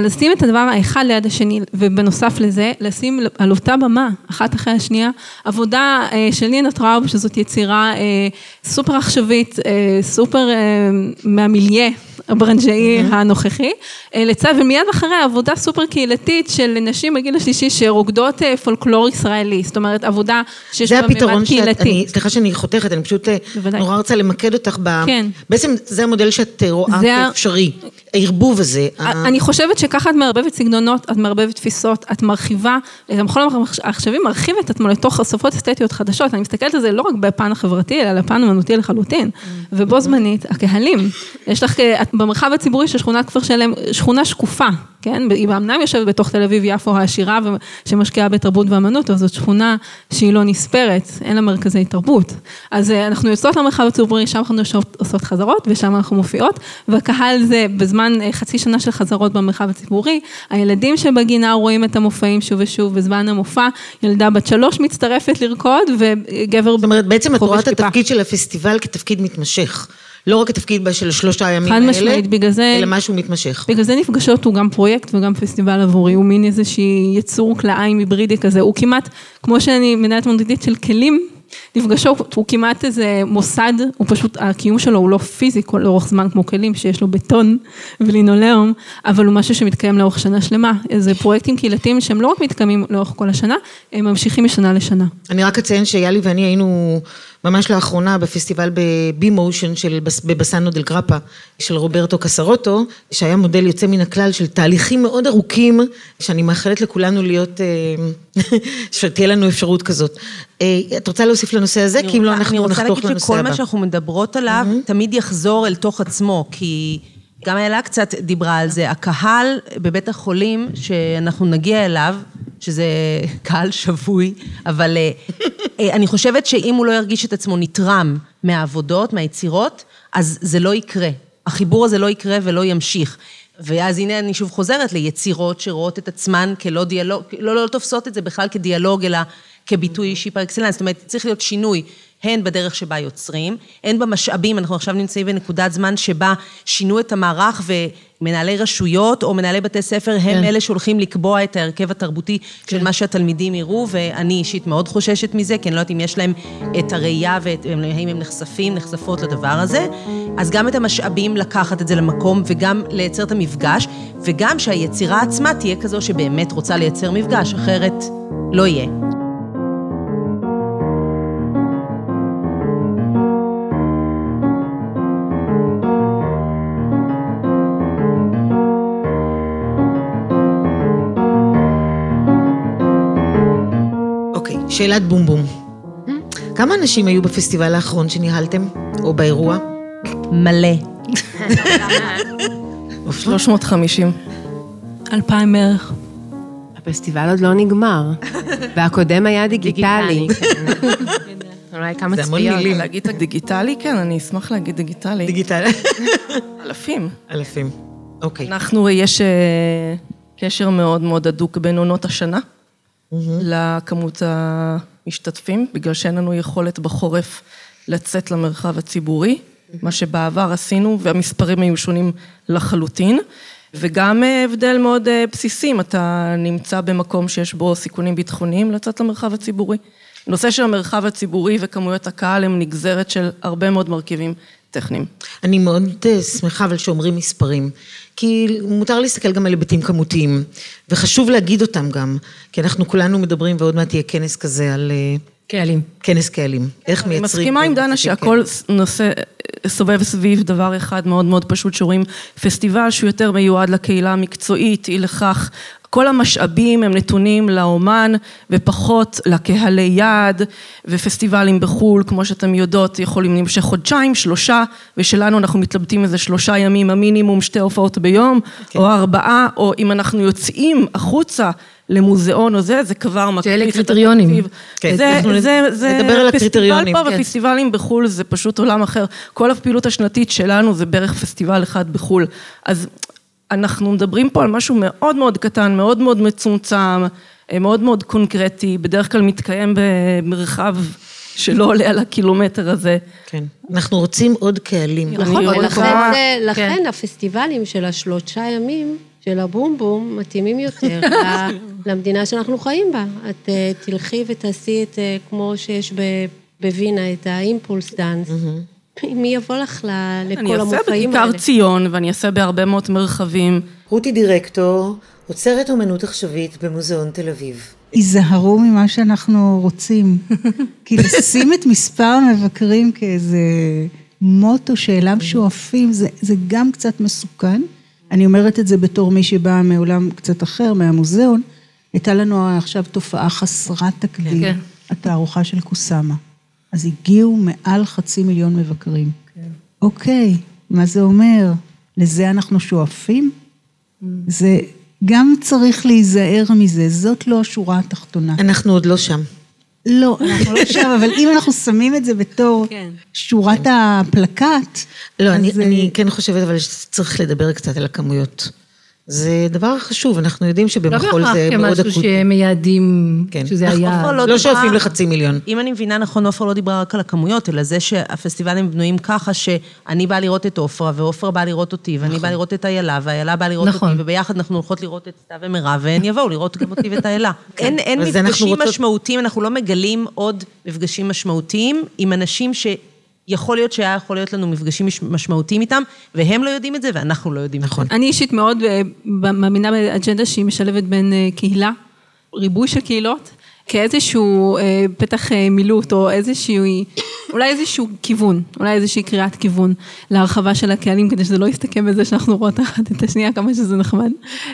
לשים את הדבר האחד ליד השני, ובנוסף לזה, לשים על אותה במה, אחת אחרי השנייה, עבודה אה, של נינה טראוב, שזאת יצירה אה, סופר עכשווית, אה, סופר מהמילייה הברנג'אי הנוכחי, לצד, ומיד אחריה עבודה סופר קהילתית של נשים בגיל השלישי שרוקדות פולקלור ישראלי, זאת אומרת עבודה שיש בה מימד קהילתי. סליחה שאני חותכת, אני פשוט בוודאי. נורא רוצה למקד אותך ב... כן. בעצם זה המודל שאת רואה כאפשרי, הערבוב הזה. אני חושבת שככה את מערבבת סגנונות, את מערבבת תפיסות, את מרחיבה, המחול העכשווי מרחיב את עצמו לתוך שפות אסתטיות חדשות, אני מסתכלת על זה לא רק בפן החברתי, אלא לפן אמנותי לחלוטין, ובו זמנית, הקהלים, יש לך, במרחב הציבורי של שכונת כפר שלם, שכונה שקופה, כן, היא אמנם יושבת בתוך תל אביב יפו העשירה שמשקיעה בתרבות ואמנות, אבל זאת שכונה שהיא לא נספרת, אין לה מרכזי תרבות. אז אה, אנחנו יוצאות למרחב הציבורי, שם אנחנו עושות חזרות ושם אנחנו מופיעות, והקהל זה בזמן בזמן חצי שנה של חזרות במרחב הציבורי, הילדים שבגינה רואים את המופעים שוב ושוב, בזמן המופע, ילדה בת שלוש מצטרפת לרקוד, וגבר זאת אומרת, בעצם את רואה את התפקיד של הפסטיבל כתפקיד מתמשך. לא רק התפקיד של שלושת הימים האלה, משמעית, בגלל זה, אלא משהו מתמשך. בגלל זה נפגשות הוא גם פרויקט וגם פסטיבל עבורי, הוא מין איזושהי יצור כלאיים היברידי כזה, הוא כמעט, כמו שאני מנהלת מונדיטית של כלים, נפגשות, הוא כמעט איזה מוסד, הוא פשוט, הקיום שלו הוא לא פיזי כל אורך זמן כמו כלים, שיש לו בטון ולינולאום, אבל הוא משהו שמתקיים לאורך שנה שלמה. זה פרויקטים קהילתיים שהם לא רק מתקיימים לאורך כל השנה, הם ממשיכים משנה לשנה. אני רק אציין שיאלי ואני היינו ממש לאחרונה בפסטיבל בבי מושן של בבסנו דל גרפה של רוברטו קסרוטו, שהיה מודל יוצא מן הכלל של תהליכים מאוד ארוכים, שאני מאחלת לכולנו להיות, אה, [LAUGHS] שתהיה לנו אפשרות כזאת. אה, את רוצה להוסיף לנושא הזה? כי אם לא, אנחנו נחתוך לנושא הבא. אני רוצה להגיד שכל מה שאנחנו מדברות עליו, תמיד יחזור אל תוך עצמו, כי... גם איילה קצת דיברה על זה, הקהל בבית החולים שאנחנו נגיע אליו, שזה קהל שבוי, אבל אה, אה, אני חושבת שאם הוא לא ירגיש את עצמו נתרם מהעבודות, מהיצירות, אז זה לא יקרה. החיבור הזה לא יקרה ולא ימשיך. ואז הנה אני שוב חוזרת ליצירות שרואות את עצמן כלא דיאלוג, לא, לא תופסות את זה בכלל כדיאלוג, אלא כביטוי אישי פר אקסלנס. זאת אומרת, צריך להיות שינוי. הן בדרך שבה יוצרים, הן במשאבים, אנחנו עכשיו נמצאים בנקודת זמן שבה שינו את המערך ומנהלי רשויות או מנהלי בתי ספר הם כן. אלה שהולכים לקבוע את ההרכב התרבותי כן. של מה שהתלמידים יראו, ואני אישית מאוד חוששת מזה, כי אני לא יודעת אם יש להם את הראייה והאם הם נחשפים, נחשפות לדבר הזה. אז גם את המשאבים לקחת את זה למקום וגם לייצר את המפגש, וגם שהיצירה עצמה תהיה כזו שבאמת רוצה לייצר מפגש, אחרת לא יהיה. שאלת בום בום. כמה אנשים היו בפסטיבל האחרון שניהלתם? או באירוע? מלא. 350. אלפיים בערך. הפסטיבל עוד לא נגמר, והקודם היה דיגיטלי. [LAUGHS] אולי כמה צפיות. זה המון מילים. להגיד דיגיטלי? כן, אני אשמח להגיד דיגיטלי. דיגיטלי. אלפים. אלפים, אוקיי. אנחנו, יש אה, קשר מאוד מאוד הדוק בין עונות השנה. לכמות המשתתפים, בגלל שאין לנו יכולת בחורף לצאת למרחב הציבורי, מה שבעבר עשינו, והמספרים היו שונים לחלוטין. וגם אה, הבדל מאוד אה, בסיסי, אם אתה נמצא במקום שיש בו סיכונים ביטחוניים, לצאת למרחב הציבורי. נושא של המרחב הציבורי וכמויות הקהל הם נגזרת של הרבה מאוד מרכיבים טכניים. אני מאוד אה, שמחה אבל שאומרים מספרים, כי מותר להסתכל גם על היבטים כמותיים, וחשוב להגיד אותם גם, כי אנחנו כולנו מדברים ועוד מעט יהיה כנס כזה על... קהלים. כנס קהלים. איך מייצרים... אני מסכימה עם דנה שהכל נושא, סובב סביב דבר אחד מאוד מאוד פשוט, שרואים פסטיבל שהוא יותר מיועד לקהילה המקצועית, אי לכך כל המשאבים הם נתונים לאומן ופחות לקהלי יעד ופסטיבלים בחו"ל, כמו שאתם יודעות, יכולים להמשך חודשיים, שלושה, ושלנו אנחנו מתלבטים איזה שלושה ימים, המינימום שתי הופעות ביום, okay. כן. או ארבעה, או אם אנחנו יוצאים החוצה למוזיאון או זה, זה כבר מקפיץ את קריטריונים. כן, זה, זה, זה, נדבר על הקריטריונים. פסטיבל פה כן. ופסטיבלים בחו"ל זה פשוט עולם אחר. כל הפעילות השנתית שלנו זה בערך פסטיבל אחד בחו"ל. אז אנחנו מדברים פה על משהו מאוד מאוד קטן, מאוד מאוד מצומצם, מאוד מאוד קונקרטי, בדרך כלל מתקיים במרחב שלא עולה על הקילומטר הזה. כן. אנחנו רוצים עוד קהלים. נכון, ולכן לכן כן. הפסטיבלים של השלושה ימים של הבום בום מתאימים יותר [LAUGHS] למדינה שאנחנו חיים בה. את אה, תלכי ותעשי את, אה, כמו שיש בווינה, את האימפולס דאנס. מי יבוא לך לכל המופעים האלה? אני אעשה בכיכר ציון, ואני אעשה בהרבה מאוד מרחבים. רותי דירקטור, עוצרת אומנות עכשווית במוזיאון תל אביב. היזהרו ממה שאנחנו רוצים. [LAUGHS] כי לשים את מספר המבקרים כאיזה מוטו שאליו שואפים, זה, זה גם קצת מסוכן. אני אומרת את זה בתור מי שבאה מעולם קצת אחר, מהמוזיאון. הייתה לנו עכשיו תופעה חסרת תקדים, כן. התערוכה של קוסאמה. אז הגיעו מעל חצי מיליון מבקרים. כן. אוקיי, מה זה אומר? לזה אנחנו שואפים? Mm. זה גם צריך להיזהר מזה, זאת לא השורה התחתונה. אנחנו עוד לא שם. לא, אנחנו לא שם, אבל אם אנחנו שמים את זה בתור כן. שורת הפלקט... לא, אני, זה... אני כן חושבת אבל שצריך לדבר קצת על הכמויות. זה דבר חשוב, אנחנו יודעים שבמחול זה מאוד אקוטי. לא בהכרח כמשהו שמייעדים, כן. שזה היה... לא, לא שואפים לחצי מיליון. אם אני מבינה נכון, עופרה לא דיברה רק על הכמויות, אלא זה שהפסטיבלים בנויים ככה שאני באה לראות את עופרה, ועופרה באה לראות אותי, ואני נכון. באה לראות את איילה, ואיילה באה לראות נכון. אותי, וביחד אנחנו הולכות לראות את סתיו ומירב, והן יבואו לראות גם אותי ואת איילה. [LAUGHS] כן. אין, אין מפגשים רוצות... משמעותיים, אנחנו לא מגלים עוד מפגשים משמעותיים עם אנשים ש... יכול להיות שהיה יכול להיות לנו מפגשים משמעותיים איתם, והם לא יודעים את זה ואנחנו לא יודעים. נכון. אני אישית מאוד אה, מאמינה באג'נדה שהיא משלבת בין אה, קהילה, ריבוי של קהילות, כאיזשהו אה, פתח מילוט או איזשהו, אולי איזשהו כיוון, אולי איזושהי קריאת כיוון להרחבה של הקהלים, כדי שזה לא יסתכם בזה שאנחנו רואות אחת את השנייה, כמה שזה נחמד.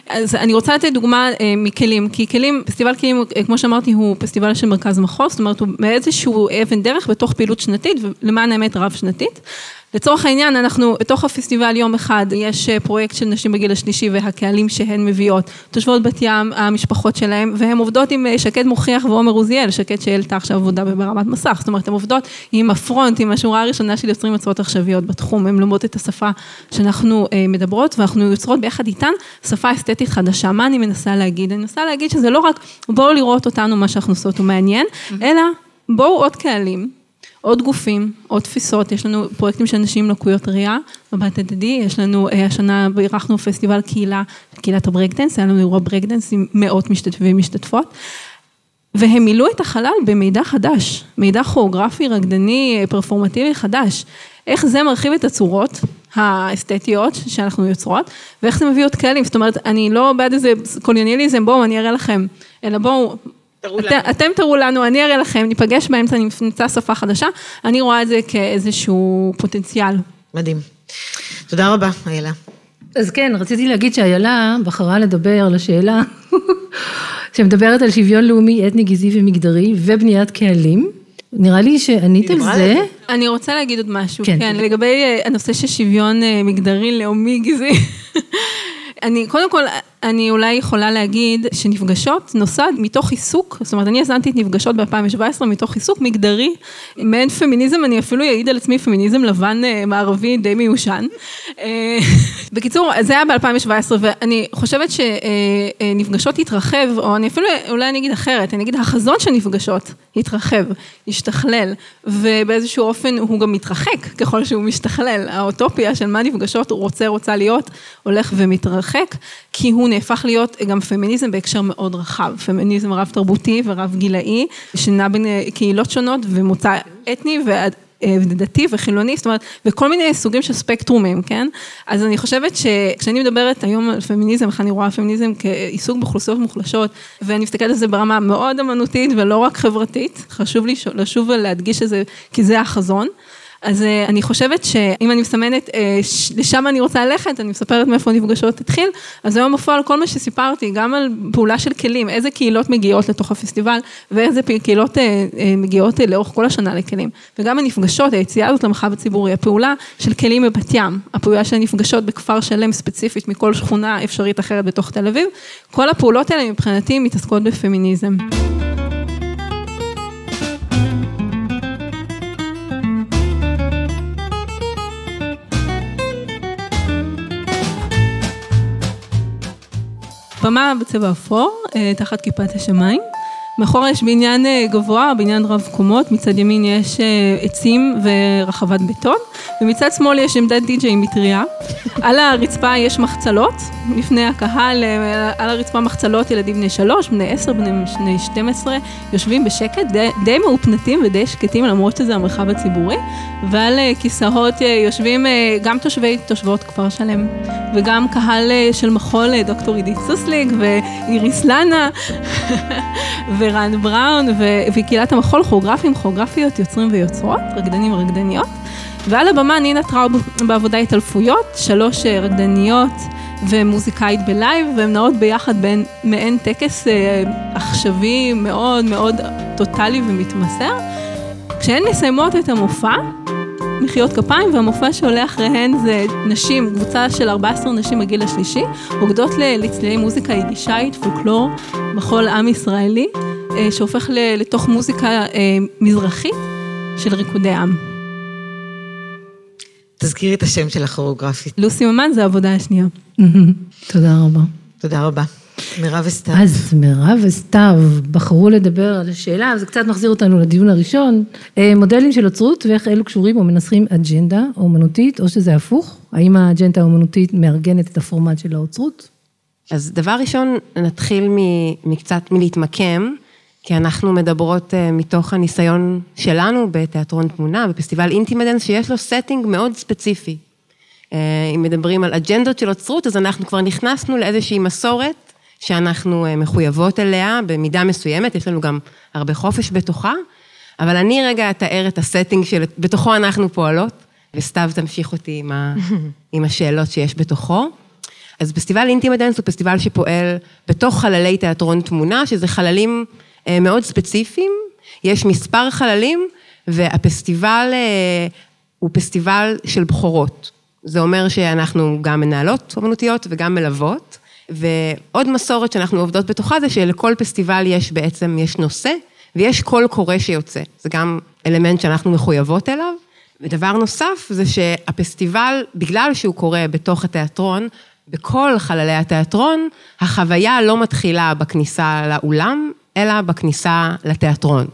אז אני רוצה לתת דוגמה אה, מכלים, כי כלים, פסטיבל כלים, אה, כמו שאמרתי, הוא פסטיבל של מרכז מחוז, זאת אומרת, הוא מאיזשהו אבן דרך בתוך פעילות שנתית, ולמען האמת רב שנתית. לצורך העניין, אנחנו, בתוך הפסטיבל יום אחד, יש אה, פרויקט של נשים בגיל השלישי והקהלים שהן מביאות, תושבות בת ים, המשפחות שלהן, והן עובדות עם אה, שקד מוכיח ועומר עוזיאל, שקד שהעלתה עכשיו עבודה ברמת מסך, זאת אומרת, הן עובדות עם הפרונט, עם השורה הראשונה של יוצרים יוצרות עכשוויות בתחום, הן לומדות את השפה שאנחנו אה, מדברות, ואנחנו יוצרות ביחד איתן שפה אסתטית חדשה. מה אני מנסה להגיד? אני מנסה להגיד שזה לא רק בואו לראות אותנו, מה שאנחנו עושות הוא מעניין, אלא בואו עוד קהלים. עוד גופים, עוד תפיסות, יש לנו פרויקטים של נשים לקויות ראייה, מבט הדדי, יש לנו, אה, השנה אירחנו פסטיבל קהילה, קהילת הברקדנס, היה לנו אירוע ברקדנס עם מאות משתתפים ומשתתפות, והם מילאו את החלל במידע חדש, מידע כוריאוגרפי, רקדני, פרפורמטיבי חדש. איך זה מרחיב את הצורות האסתטיות שאנחנו יוצרות, ואיך זה מביא עוד כאלים, זאת אומרת, אני לא בעד איזה קולוניאליזם, בואו אני אראה לכם, אלא בואו את, אתם תראו לנו, אני אראה לכם, ניפגש באמצע, נמצא שפה חדשה, אני רואה את זה כאיזשהו פוטנציאל. מדהים. תודה רבה, איילה. אז כן, רציתי להגיד שאיילה בחרה לדבר על השאלה [LAUGHS] שמדברת על שוויון לאומי, אתני, גזעי ומגדרי ובניית קהלים. נראה לי שענית על זה. אני רוצה להגיד עוד משהו, כן, כן לגבי אה, הנושא של שוויון אה, מגדרי, לאומי, גזעי. [LAUGHS] אני, קודם כל, אני אולי יכולה להגיד שנפגשות נוסד מתוך עיסוק, זאת אומרת, אני יזמתי את נפגשות ב-2017 מתוך עיסוק מגדרי, מעין פמיניזם, אני אפילו אעיד על עצמי פמיניזם לבן אה, מערבי די מיושן. אה, [LAUGHS] בקיצור, זה היה ב-2017, ואני חושבת שנפגשות התרחב, או אני אפילו, אולי אני אגיד אחרת, אני אגיד, החזון של נפגשות התרחב, השתכלל, ובאיזשהו אופן הוא גם מתרחק ככל שהוא משתכלל. האוטופיה של מה נפגשות הוא רוצה, רוצה להיות, הולך ומתרחק, כי הוא נהפך להיות גם פמיניזם בהקשר מאוד רחב, פמיניזם רב תרבותי ורב גילאי, שנע בין קהילות שונות ומוצא אתני אה, דתי וחילוני, זאת אומרת, וכל מיני סוגים של ספקטרומים, כן? אז אני חושבת שכשאני מדברת היום על פמיניזם, איך אני רואה פמיניזם כעיסוק באוכלוסיות מוחלשות, ואני מסתכלת על זה ברמה מאוד אמנותית ולא רק חברתית, חשוב לי לשוב ולהדגיש את זה, כי זה החזון. אז אה, אני חושבת שאם אני מסמנת, אה, לשם אני רוצה ללכת, אני מספרת מאיפה נפגשות התחיל, אז היום בפועל כל מה שסיפרתי, גם על פעולה של כלים, איזה קהילות מגיעות לתוך הפסטיבל, ואיזה קהילות אה, מגיעות לאורך כל השנה לכלים. וגם הנפגשות, היציאה הזאת למרחב הציבורי, הפעולה של כלים בבת ים, הפעולה של הנפגשות בכפר שלם ספציפית מכל שכונה אפשרית אחרת בתוך תל אביב, כל הפעולות האלה מבחינתי מתעסקות בפמיניזם. במה בצבע אפור, אה, תחת כיפת השמיים. מאחורה יש בניין אה, גבוה, בניין רב קומות, מצד ימין יש אה, עצים ורחבת בטון, ומצד שמאל יש עמדת די-ג'יי מטריה. [LAUGHS] על הרצפה יש מחצלות, לפני הקהל, על הרצפה מחצלות ילדים בני שלוש, בני עשר, בני שתים עשרה, יושבים בשקט, די, די מאופנתים ודי שקטים, למרות שזה המרחב הציבורי, ועל כיסאות יושבים גם תושבי, תושבות כפר שלם, וגם קהל של מחול, דוקטור עידית סוסליק ואיריס לנה. [LAUGHS] ורן בראון וקהילת המחול, כוריאוגרפים, כוריאוגרפיות, יוצרים ויוצרות, רקדנים ורקדניות. ועל הבמה נינה טראוב בעבודה התעלפויות, שלוש אה, רקדניות ומוזיקאית בלייב, והן נעות ביחד בין מעין טקס אה, עכשווי מאוד מאוד טוטאלי ומתמסר. כשהן מסיימות את המופע, מחיאות כפיים, והמופע שעולה אחריהן זה נשים, קבוצה של 14 נשים בגיל השלישי, רוקדות לצלילי מוזיקה יידישאית, פולקלור, מחול עם ישראלי. שהופך לתוך מוזיקה מזרחית של ריקודי עם. תזכירי את השם של הכוריאוגרפית. לוסי ממן זה העבודה השנייה. תודה רבה. תודה רבה. מירב וסתיו. אז מירב וסתיו בחרו לדבר על השאלה, זה קצת מחזיר אותנו לדיון הראשון. מודלים של אוצרות ואיך אלו קשורים או מנסחים אג'נדה אומנותית, או שזה הפוך? האם האג'נדה האומנותית מארגנת את הפורמט של האוצרות? אז דבר ראשון, נתחיל מקצת מלהתמקם, כי אנחנו מדברות מתוך הניסיון שלנו בתיאטרון תמונה, בפסטיבל אינטימדנס, שיש לו setting מאוד ספציפי. אם מדברים על אג'נדות של אוצרות, אז אנחנו כבר נכנסנו לאיזושהי מסורת שאנחנו מחויבות אליה במידה מסוימת, יש לנו גם הרבה חופש בתוכה, אבל אני רגע אתאר את ה setting שבתוכו אנחנו פועלות, וסתיו תמשיך אותי עם, ה, [LAUGHS] עם השאלות שיש בתוכו. אז פסטיבל אינטימדנס הוא פסטיבל שפועל בתוך חללי תיאטרון תמונה, שזה חללים מאוד ספציפיים, יש מספר חללים, והפסטיבל הוא פסטיבל של בכורות. זה אומר שאנחנו גם מנהלות אומנותיות וגם מלוות. ועוד מסורת שאנחנו עובדות בתוכה זה שלכל פסטיבל יש בעצם, יש נושא ויש קול קורא שיוצא. זה גם אלמנט שאנחנו מחויבות אליו. ודבר נוסף זה שהפסטיבל, בגלל שהוא קורה בתוך התיאטרון, בכל חללי התיאטרון, החוויה לא מתחילה בכניסה לאולם, אלא בכניסה לתיאטרון.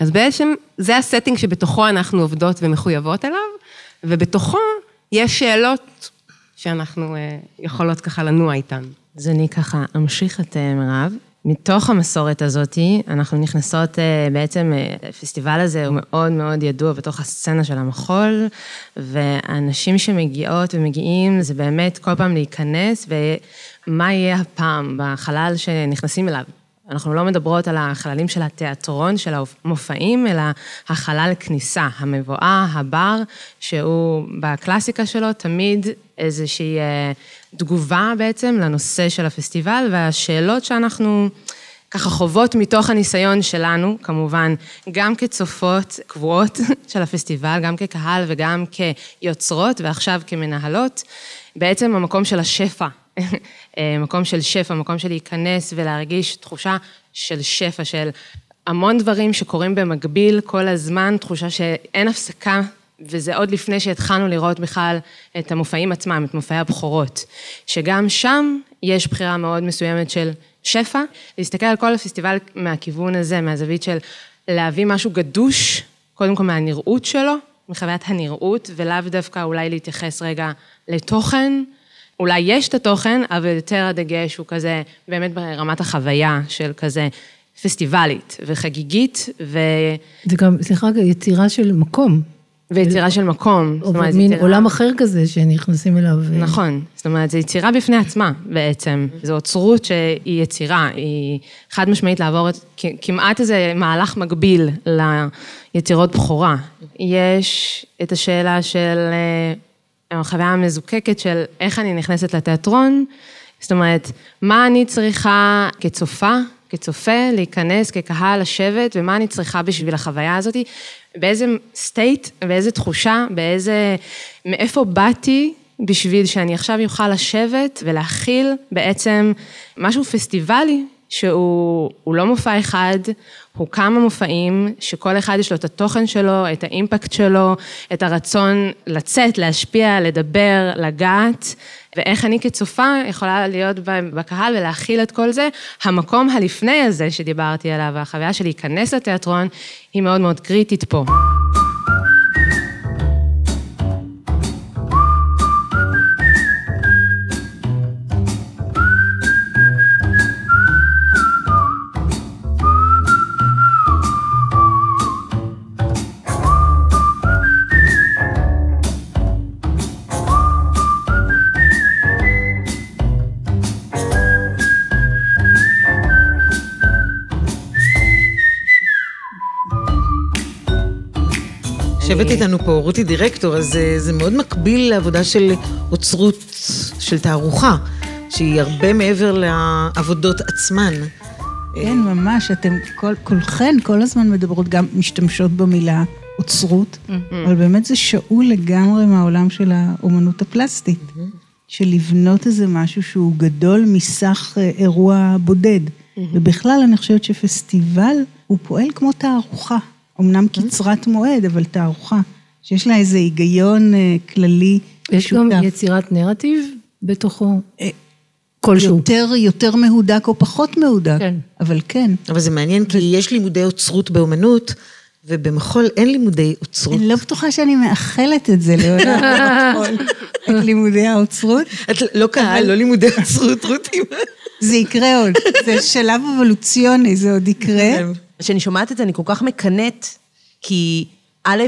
אז בעצם זה ה setting שבתוכו אנחנו עובדות ומחויבות אליו, ובתוכו יש שאלות שאנחנו יכולות ככה לנוע איתן. אז אני ככה אמשיך את מירב. מתוך המסורת הזאת, אנחנו נכנסות בעצם, הפסטיבל הזה הוא מאוד מאוד ידוע בתוך הסצנה של המחול, והאנשים שמגיעות ומגיעים זה באמת כל פעם להיכנס, ומה יהיה הפעם בחלל שנכנסים אליו. אנחנו לא מדברות על החללים של התיאטרון, של המופעים, אלא החלל כניסה, המבואה, הבר, שהוא בקלאסיקה שלו תמיד איזושהי תגובה בעצם לנושא של הפסטיבל, והשאלות שאנחנו ככה חוות מתוך הניסיון שלנו, כמובן, גם כצופות קבועות [LAUGHS] של הפסטיבל, גם כקהל וגם כיוצרות, ועכשיו כמנהלות, בעצם המקום של השפע. מקום של שפע, מקום של להיכנס ולהרגיש תחושה של שפע, של המון דברים שקורים במקביל כל הזמן, תחושה שאין הפסקה, וזה עוד לפני שהתחלנו לראות בכלל את המופעים עצמם, את מופעי הבכורות, שגם שם יש בחירה מאוד מסוימת של שפע, להסתכל על כל הפסטיבל מהכיוון הזה, מהזווית של להביא משהו גדוש, קודם כל מהנראות שלו, מחוויית הנראות, ולאו דווקא אולי להתייחס רגע לתוכן. אולי יש את התוכן, אבל יותר הדגש הוא כזה, באמת ברמת החוויה של כזה פסטיבלית וחגיגית, ו... זה גם, סליחה, יצירה של מקום. ויצירה של מקום. זאת אומרת, מין יצירה... עולם אחר כזה שנכנסים אליו. נכון, זאת אומרת, זו יצירה בפני עצמה בעצם. זו אוצרות שהיא יצירה, היא חד משמעית לעבור את, כמעט איזה מהלך מקביל ליצירות בכורה. יש את השאלה של... החוויה המזוקקת של איך אני נכנסת לתיאטרון, זאת אומרת, מה אני צריכה כצופה, כצופה, להיכנס, כקהל, לשבת, ומה אני צריכה בשביל החוויה הזאת, באיזה סטייט, באיזה תחושה, באיזה, מאיפה באתי בשביל שאני עכשיו אוכל לשבת ולהכיל בעצם משהו פסטיבלי שהוא לא מופע אחד, הוא כמה מופעים, שכל אחד יש לו את התוכן שלו, את האימפקט שלו, את הרצון לצאת, להשפיע, לדבר, לגעת, ואיך אני כצופה יכולה להיות בקהל ולהכיל את כל זה. המקום הלפני הזה שדיברתי עליו, החוויה של להיכנס לתיאטרון, היא מאוד מאוד קריטית פה. יושבת איתנו פה רותי דירקטור, אז זה, זה מאוד מקביל לעבודה של אוצרות, של תערוכה, שהיא הרבה מעבר לעבודות עצמן. כן, ממש, אתם כל, כולכן כל הזמן מדברות, גם משתמשות במילה אוצרות. אבל באמת זה שאול לגמרי מהעולם של האומנות הפלסטית. של לבנות איזה משהו שהוא גדול מסך אירוע בודד. ובכלל אני חושבת שפסטיבל הוא פועל כמו תערוכה, אמנם קצרת מועד, אבל תערוכה, שיש לה איזה היגיון אה, כללי יש גם יצירת נרטיב בתוכו. כלשהו. יותר, יותר מהודק או פחות מהודק, כן. אבל כן. אבל זה מעניין, כי יש לימודי אוצרות באומנות, ובמחול אין לימודי אוצרות. אני לא בטוחה שאני מאחלת את זה לעולם במחול, את לימודי האוצרות. את לא קהל, לא לימודי אוצרות, רותי. זה יקרה עוד, זה שלב אבולוציוני, זה עוד יקרה. כשאני שומעת את זה, אני כל כך מקנאת, כי א',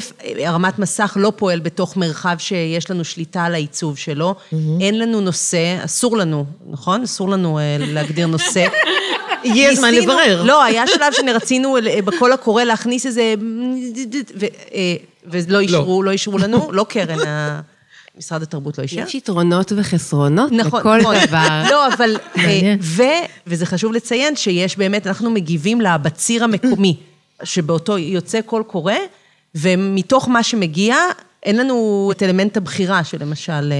הרמת מסך לא פועל בתוך מרחב שיש לנו שליטה על העיצוב שלו. אין לנו נושא, אסור לנו, נכון? אסור לנו להגדיר נושא. [LAUGHS] הגיע הזמן לברר. לא, היה שלב שרצינו בקול הקורא להכניס איזה... ולא אישרו, לא אישרו לנו, לא קרן, משרד התרבות לא אישר. יש יתרונות וחסרונות לכל דבר. לא, אבל... וזה חשוב לציין שיש באמת, אנחנו מגיבים לבציר המקומי, שבאותו יוצא קול קורא, ומתוך מה שמגיע, אין לנו את אלמנט הבחירה שלמשל...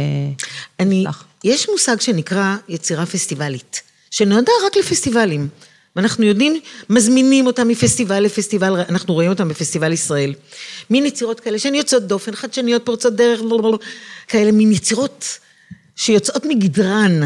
אני, יש מושג שנקרא יצירה פסטיבלית, שנועדה רק לפסטיבלים. ואנחנו יודעים, מזמינים אותם מפסטיבל לפסטיבל, אנחנו רואים אותם בפסטיבל ישראל. מין יצירות כאלה שהן יוצאות דופן, חדשניות, פורצות דרך, כאלה מין יצירות שיוצאות מגדרן.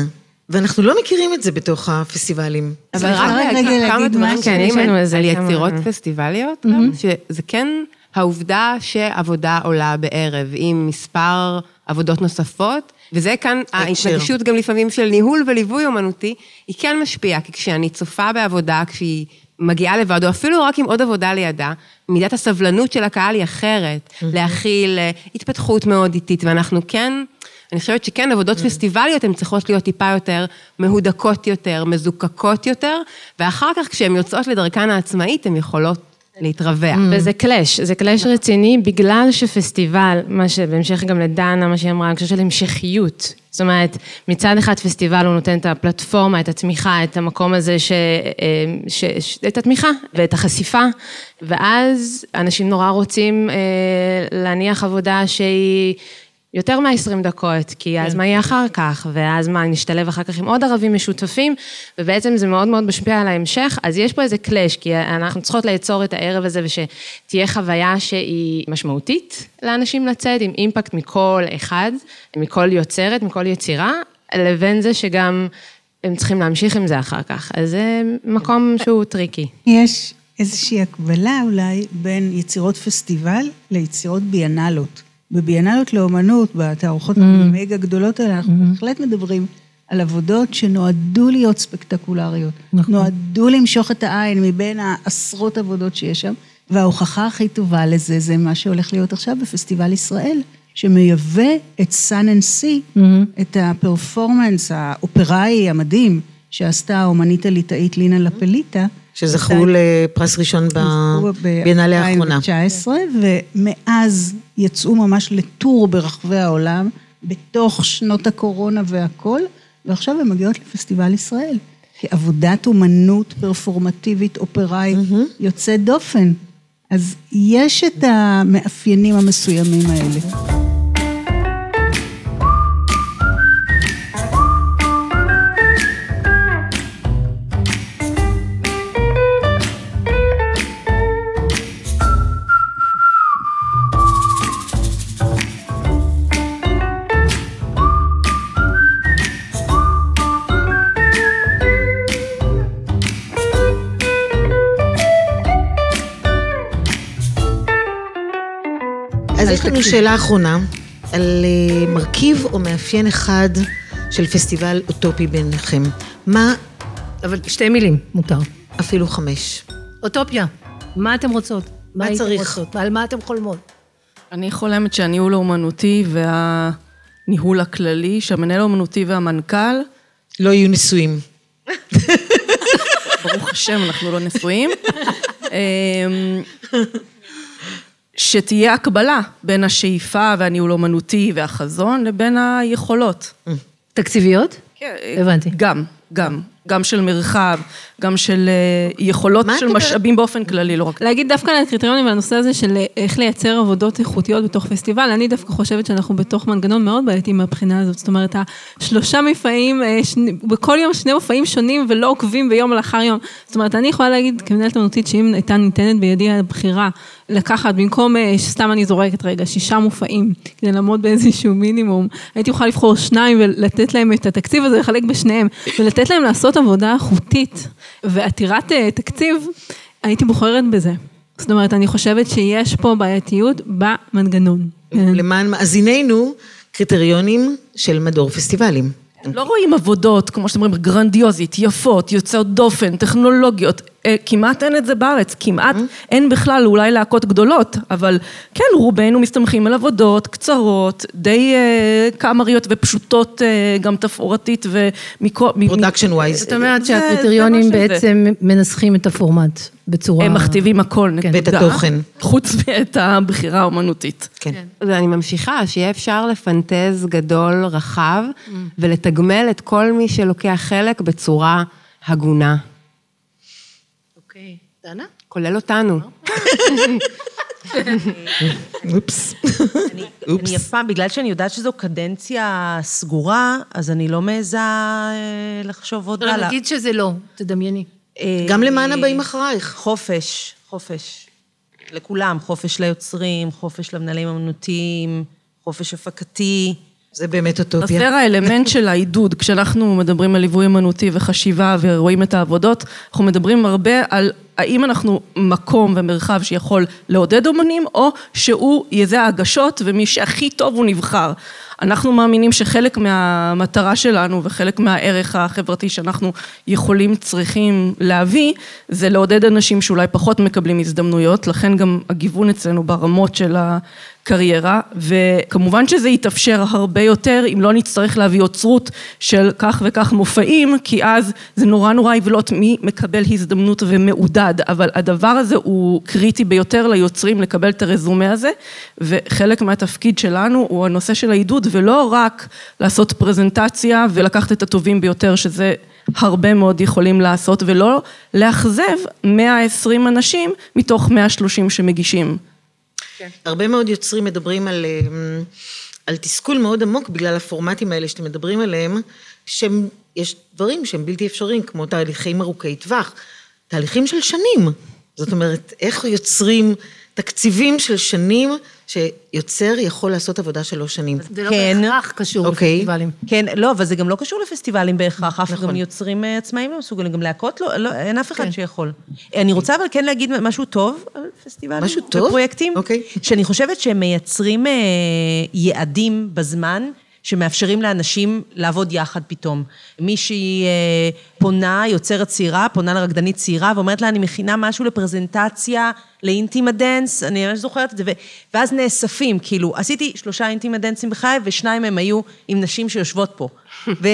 ואנחנו לא מכירים את זה בתוך הפסטיבלים. אבל רק להגיד כמה דברים קטנים על יצירות פסטיבליות, שזה כן... העובדה שעבודה עולה בערב עם מספר עבודות נוספות, וזה כאן, ההתנגשות גם לפעמים של ניהול וליווי אומנותי, היא כן משפיעה, כי כשאני צופה בעבודה, כשהיא מגיעה לבד, או אפילו רק עם עוד עבודה לידה, מידת הסבלנות של הקהל היא אחרת, להכיל התפתחות מאוד איטית, ואנחנו כן... אני חושבת שכן, עבודות פסטיבליות הן צריכות להיות טיפה יותר מהודקות יותר, מזוקקות יותר, ואחר כך כשהן יוצאות לדרכן העצמאית, הן יכולות להתרווח. וזה קלאש, זה קלאש רציני בגלל שפסטיבל, מה שבהמשך גם לדנה, מה שהיא אמרה, חושבת של המשכיות. זאת אומרת, מצד אחד פסטיבל הוא נותן את הפלטפורמה, את התמיכה, את המקום הזה, ש, ש, ש, את התמיכה ואת החשיפה, ואז אנשים נורא רוצים אה, להניח עבודה שהיא... יותר מ-20 דקות, כי אז מה יהיה אחר כך, ואז מה, נשתלב אחר כך עם עוד ערבים משותפים, ובעצם זה מאוד מאוד משפיע על ההמשך, אז יש פה איזה קלאש, כי אנחנו צריכות ליצור את הערב הזה, ושתהיה חוויה שהיא משמעותית לאנשים לצאת, עם אימפקט מכל אחד, מכל יוצרת, מכל יצירה, לבין זה שגם הם צריכים להמשיך עם זה אחר כך. אז זה מקום שהוא טריקי. יש איזושהי הקבלה אולי בין יצירות פסטיבל ליצירות ביאנלות. בביאנלות לאומנות, בתערוכות mm. המגה גדולות האלה, אנחנו mm-hmm. בהחלט מדברים על עבודות שנועדו להיות ספקטקולריות. נכון. נועדו למשוך את העין מבין העשרות עבודות שיש שם, וההוכחה הכי טובה לזה, זה מה שהולך להיות עכשיו בפסטיבל ישראל, שמייבא את Sun and Sea, את הפרפורמנס האופראי המדהים, שעשתה האומנית הליטאית לינה לפליטה. שזכו לפרס ראשון בביאנלה האחרונה. ב-2019, ומאז יצאו ממש לטור ברחבי העולם, בתוך שנות הקורונה והכול, ועכשיו הן מגיעות לפסטיבל ישראל. כעבודת אומנות פרפורמטיבית, אופראית, mm-hmm. יוצאת דופן. אז יש את המאפיינים המסוימים האלה. אז יש לנו שאלה אחרונה, על אה, מרכיב או מאפיין אחד של פסטיבל אוטופי ביניכם. מה... אבל שתי מילים, מותר. אפילו חמש. אוטופיה, מה אתם רוצות? מה, מה צריך? רוצות? על מה אתם חולמות? אני חולמת שהניהול האומנותי והניהול הכללי, שהמנהל האומנותי והמנכ"ל... לא יהיו נשואים. ברוך השם, אנחנו לא נשואים. [LAUGHS] שתהיה הקבלה בין השאיפה והניהול האומנותי והחזון לבין היכולות. תקציביות? כן. הבנתי. גם, גם. גם של מרחב, גם של אה, יכולות של משאבים באופן כללי, לא רק... להגיד דווקא על הקריטריונים והנושא הזה של אה, איך לייצר עבודות איכותיות בתוך פסטיבל, אני דווקא חושבת שאנחנו בתוך מנגנון מאוד בעייתי מהבחינה הזאת. זאת אומרת, השלושה מופעים, אה, בכל יום שני מופעים שונים ולא עוקבים ביום לאחר יום. זאת אומרת, אני יכולה להגיד כמנהלת אמנותית שאם הייתה ניתנת בידי הבחירה לקחת במקום, סתם אני זורקת רגע, שישה מופעים, כדי לעמוד באיזשהו מינימום, הייתי יכולה לבחור שניים ולתת להם את התקציב הזה, לחלק בשניהם, ולתת להם לעשות עבודה איכותית. ועתירת אה, תקציב, הייתי בוחרת בזה. זאת אומרת, אני חושבת שיש פה בעייתיות במנגנון. למען מאזיננו, קריטריונים של מדור פסטיבלים. לא רואים עבודות, כמו שאתם אומרים, גרנדיוזית, יפות, יוצאות דופן, טכנולוגיות, כמעט אין את זה בארץ, כמעט mm-hmm. אין בכלל, אולי להקות גדולות, אבל כן, רובנו מסתמכים על עבודות קצרות, די uh, קאמריות ופשוטות uh, גם תפאורתית ומכל... production wise. זאת אומרת שהקריטריונים בעצם מנסחים את הפורמט בצורה... הם מכתיבים הכל, נקודה. ואת התוכן. חוץ מאת הבחירה האומנותית. כן. ואני ממשיכה, שיהיה אפשר לפנטז גדול, רחב, mm. ולתגמל את כל מי שלוקח חלק בצורה הגונה. דנה? כולל אותנו. אופס. אני אף פעם, בגלל שאני יודעת שזו קדנציה סגורה, אז אני לא מעיזה אה, לחשוב עוד הלאה. לא, נגיד שזה לא, תדמייני. אה, גם למען הבאים אחרייך. חופש, חופש. לכולם, חופש ליוצרים, חופש למנהלים אמנותיים, חופש הפקתי. זה באמת אוטופיה. חסר האלמנט של העידוד, כשאנחנו מדברים על ליווי אמנותי וחשיבה ורואים את העבודות, אנחנו מדברים הרבה על האם אנחנו מקום ומרחב שיכול לעודד אומנים, או שהוא יהיה זה ההגשות ומי שהכי טוב הוא נבחר. אנחנו מאמינים שחלק מהמטרה שלנו וחלק מהערך החברתי שאנחנו יכולים, צריכים להביא, זה לעודד אנשים שאולי פחות מקבלים הזדמנויות, לכן גם הגיוון אצלנו ברמות של הקריירה, וכמובן שזה יתאפשר הרבה יותר אם לא נצטרך להביא אוצרות של כך וכך מופעים, כי אז זה נורא נורא יבלוט מי מקבל הזדמנות ומעודד, אבל הדבר הזה הוא קריטי ביותר ליוצרים לקבל את הרזומה הזה, וחלק מהתפקיד שלנו הוא הנושא של העידוד, ולא רק לעשות פרזנטציה ולקחת את הטובים ביותר, שזה הרבה מאוד יכולים לעשות, ולא לאכזב 120 אנשים מתוך 130 שמגישים. כן. הרבה מאוד יוצרים מדברים על, אה, על תסכול מאוד עמוק בגלל הפורמטים האלה שאתם מדברים עליהם, שיש דברים שהם בלתי אפשריים, כמו תהליכים ארוכי טווח, תהליכים של שנים. זאת אומרת, איך יוצרים תקציבים של שנים שיוצר יכול לעשות עבודה שלוש שנים. זה לא כן. בהכרח קשור okay. אוקיי. לפסטיבלים. כן, לא, אבל זה גם לא קשור לפסטיבלים בהכרח, אף נכון. גם יוצרים אה, עצמאים לא מסוגלים, גם להקות לא, לא, אין אף אחד כן. שיכול. אני רוצה אבל כן להגיד משהו טוב על פסטיבלים. משהו טוב? ופרויקטים. אוקיי. Okay. שאני חושבת שהם מייצרים אה, יעדים בזמן. שמאפשרים לאנשים לעבוד יחד פתאום. מישהי אה, פונה, יוצרת צעירה, פונה לרקדנית צעירה ואומרת לה, אני מכינה משהו לפרזנטציה לאינטימה דנס, אני ממש זוכרת את זה, ואז נאספים, כאילו, עשיתי שלושה אינטימה דנסים בחיי, ושניים הם היו עם נשים שיושבות פה. ו...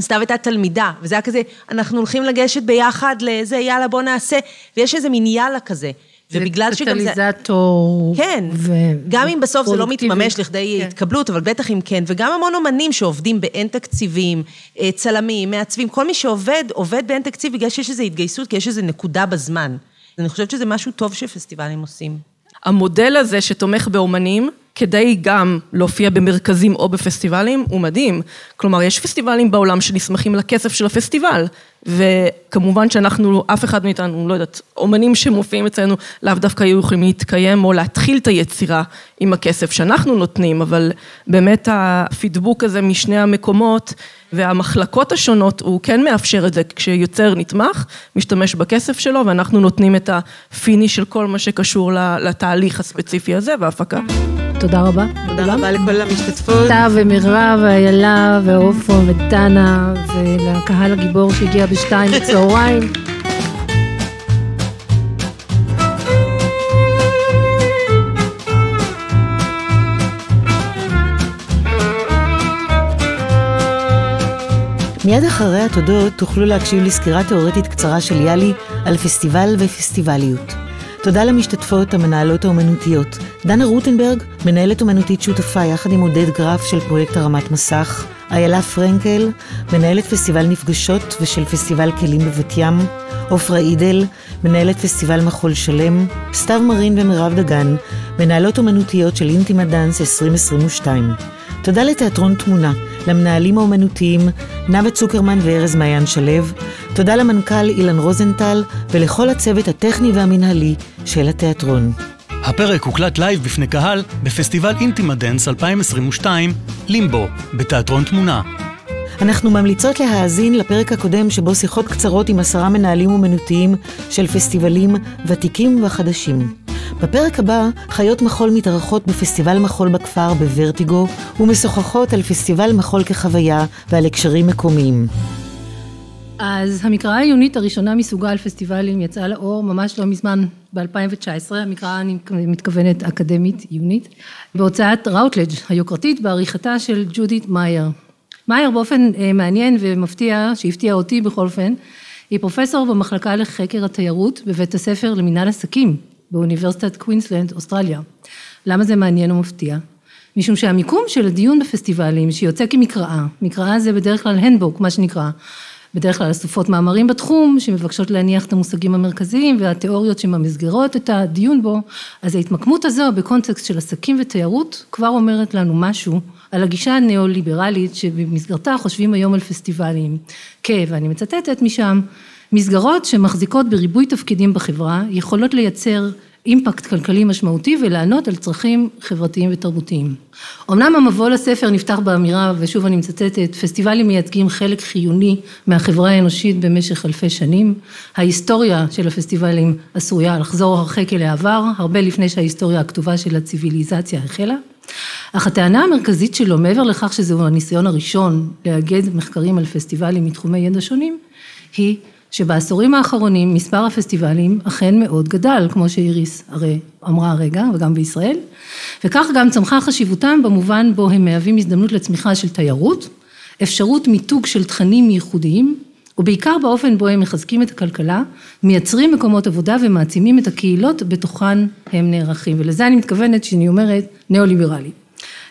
סתיו הייתה תלמידה, וזה היה כזה, אנחנו הולכים לגשת ביחד לזה, יאללה בוא נעשה, ויש איזה מין יאללה כזה. ובגלל שגם זה... קטליזטור. כן, ו... גם אם בסוף זה לא מתממש לכדי כן. התקבלות, אבל בטח אם כן, וגם המון אומנים שעובדים באין תקציבים, אה, צלמים, מעצבים, כל מי שעובד, עובד באין תקציב בגלל שיש איזו התגייסות, כי יש איזו נקודה בזמן. אני חושבת שזה משהו טוב שפסטיבלים עושים. המודל הזה שתומך באומנים, כדי גם להופיע במרכזים או בפסטיבלים, הוא מדהים. כלומר, יש פסטיבלים בעולם שנסמכים לכסף של הפסטיבל, וכמובן שאנחנו, אף אחד מאיתנו, לא יודעת, אומנים שמופיעים אצלנו, לאו דווקא היו יכולים להתקיים או להתחיל את היצירה עם הכסף שאנחנו נותנים, אבל באמת הפידבוק הזה משני המקומות והמחלקות השונות, הוא כן מאפשר את זה, כשיוצר נתמך, משתמש בכסף שלו, ואנחנו נותנים את הפיני של כל מה שקשור לתהליך הספציפי הזה וההפקה. תודה רבה. תודה רבה לכל המשתתפות. טה ומירב, ואיילה, ועופו, ודנה, ולקהל הגיבור שהגיע בשתיים בצהריים. מיד אחרי התודות תוכלו להקשיב לסקירה תאורטית קצרה של יאלי על פסטיבל ופסטיבליות. תודה למשתתפות המנהלות האומנותיות. דנה רוטנברג, מנהלת אומנותית שותפה יחד עם עודד גרף של פרויקט הרמת מסך. איילה פרנקל, מנהלת פסטיבל נפגשות ושל פסטיבל כלים בבת ים, עופרה אידל, מנהלת פסטיבל מחול שלם, סתיו מרין ומירב דגן, מנהלות אומנותיות של אינטימה דאנס 2022. תודה לתיאטרון תמונה, למנהלים האומנותיים נאוה צוקרמן וארז מעיין שלו, תודה למנכ"ל אילן רוזנטל ולכל הצוות הטכני והמנהלי של התיאטרון. הפרק הוקלט לייב בפני קהל בפסטיבל אינטימה דנס 2022, לימבו, בתיאטרון תמונה. אנחנו ממליצות להאזין לפרק הקודם שבו שיחות קצרות עם עשרה מנהלים אומנותיים של פסטיבלים ותיקים וחדשים. בפרק הבא, חיות מחול מתארחות בפסטיבל מחול בכפר בוורטיגו, ומשוחחות על פסטיבל מחול כחוויה ועל הקשרים מקומיים. אז המקרא העיונית הראשונה מסוגה על פסטיבלים יצאה לאור ממש לא מזמן, ב-2019, המקרא אני מתכוונת אקדמית עיונית, בהוצאת ראוטלג' היוקרתית בעריכתה של ג'ודית מאייר. מאייר באופן אה, מעניין ומפתיע, שהפתיע אותי בכל אופן, היא פרופסור במחלקה לחקר התיירות בבית הספר למינהל עסקים באוניברסיטת קווינסלנד, אוסטרליה. למה זה מעניין ומפתיע? משום שהמיקום של הדיון בפסטיבלים שיוצא כמקראה, מקראה זה בדרך כלל ה handbook, מה שנקרא, בדרך כלל אסופות מאמרים בתחום שמבקשות להניח את המושגים המרכזיים והתיאוריות שממסגרות את הדיון בו, אז ההתמקמות הזו בקונטקסט של עסקים ותיירות כבר אומרת לנו משהו על הגישה הניאו-ליברלית שבמסגרתה חושבים היום על פסטיבלים כ, ואני מצטטת משם, מסגרות שמחזיקות בריבוי תפקידים בחברה יכולות לייצר אימפקט כלכלי משמעותי ולענות על צרכים חברתיים ותרבותיים. אמנם המבוא לספר נפתח באמירה, ושוב אני מצטטת, פסטיבלים מייצגים חלק חיוני מהחברה האנושית במשך אלפי שנים. ההיסטוריה של הפסטיבלים עשויה לחזור הרחק אל העבר, הרבה לפני שההיסטוריה הכתובה של הציוויליזציה החלה. אך הטענה המרכזית שלו, מעבר לכך שזהו הניסיון הראשון לאגד מחקרים על פסטיבלים מתחומי ידע שונים, היא שבעשורים האחרונים מספר הפסטיבלים אכן מאוד גדל, כמו שאיריס הרי אמרה הרגע, וגם בישראל, וכך גם צמחה חשיבותם במובן בו הם מהווים הזדמנות לצמיחה של תיירות, אפשרות מיתוג של תכנים ייחודיים, ובעיקר באופן בו הם מחזקים את הכלכלה, מייצרים מקומות עבודה ומעצימים את הקהילות בתוכן הם נערכים, ולזה אני מתכוונת שאני אומרת ניאו-ליברלי.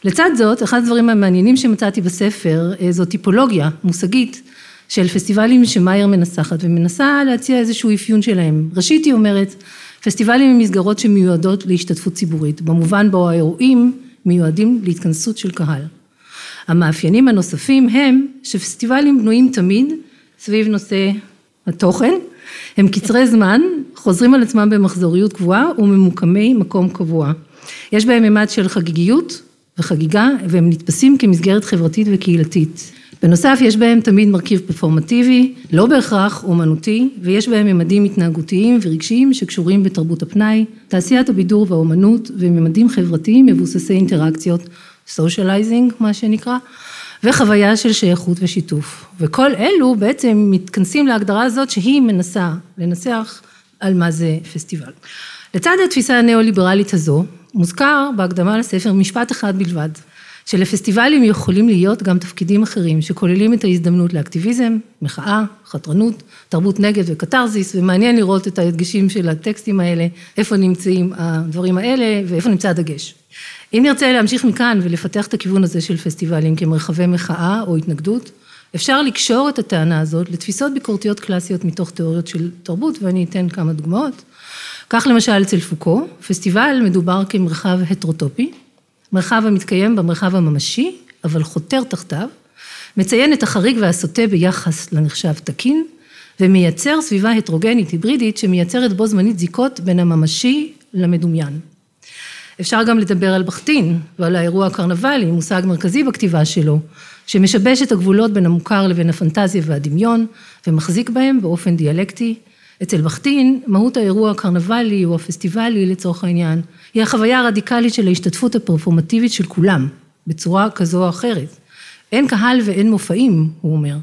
לצד זאת, אחד הדברים המעניינים שמצאתי בספר, אה, זו טיפולוגיה מושגית של פסטיבלים שמאייר מנסחת ומנסה להציע איזשהו אפיון שלהם. ראשית היא אומרת, פסטיבלים הם מסגרות שמיועדות להשתתפות ציבורית, במובן בו האירועים מיועדים להתכנסות של קהל. המאפיינים הנוספים הם שפסטיבלים בנויים תמיד סביב נושא התוכן, הם קצרי זמן, חוזרים על עצמם במחזוריות קבועה וממוקמי מקום קבוע. יש בהם ממד של חגיגיות וחגיגה והם נתפסים כמסגרת חברתית וקהילתית. בנוסף יש בהם תמיד מרכיב פרפורמטיבי, לא בהכרח אומנותי, ויש בהם ממדים התנהגותיים ורגשיים שקשורים בתרבות הפנאי, תעשיית הבידור והאומנות וממדים חברתיים מבוססי אינטראקציות, socializing מה שנקרא, וחוויה של שייכות ושיתוף. וכל אלו בעצם מתכנסים להגדרה הזאת שהיא מנסה לנסח על מה זה פסטיבל. לצד התפיסה הניאו-ליברלית הזו, מוזכר בהקדמה לספר משפט אחד בלבד, שלפסטיבלים יכולים להיות גם תפקידים אחרים שכוללים את ההזדמנות לאקטיביזם, מחאה, חתרנות, תרבות נגד וקתרזיס, ומעניין לראות את ההדגשים של הטקסטים האלה, איפה נמצאים הדברים האלה ואיפה נמצא הדגש. אם נרצה להמשיך מכאן ולפתח את הכיוון הזה של פסטיבלים כמרחבי מחאה או התנגדות, אפשר לקשור את הטענה הזאת לתפיסות ביקורתיות קלאסיות מתוך תיאוריות של תרבות, ואני אתן כמה דוגמאות. כך למשל אצל פוקו, פסטיבל מדובר כמרחב הטרוטופי, מרחב המתקיים במרחב הממשי, אבל חותר תחתיו, מציין את החריג והסוטה ביחס לנחשב תקין, ומייצר סביבה הטרוגנית היברידית שמייצרת בו זמנית זיקות בין הממשי למדומיין. אפשר גם לדבר על בכתין ועל האירוע הקרנבלי, מושג מרכזי בכתיבה שלו, שמשבש את הגבולות בין המוכר לבין הפנטזיה והדמיון, ומחזיק בהם באופן דיאלקטי. אצל בכתין, מהות האירוע הקרנבלי או הפסטיבלי לצורך העניין, היא החוויה הרדיקלית של ההשתתפות הפרפורמטיבית של כולם, בצורה כזו או אחרת. אין קהל ואין מופעים, הוא אומר.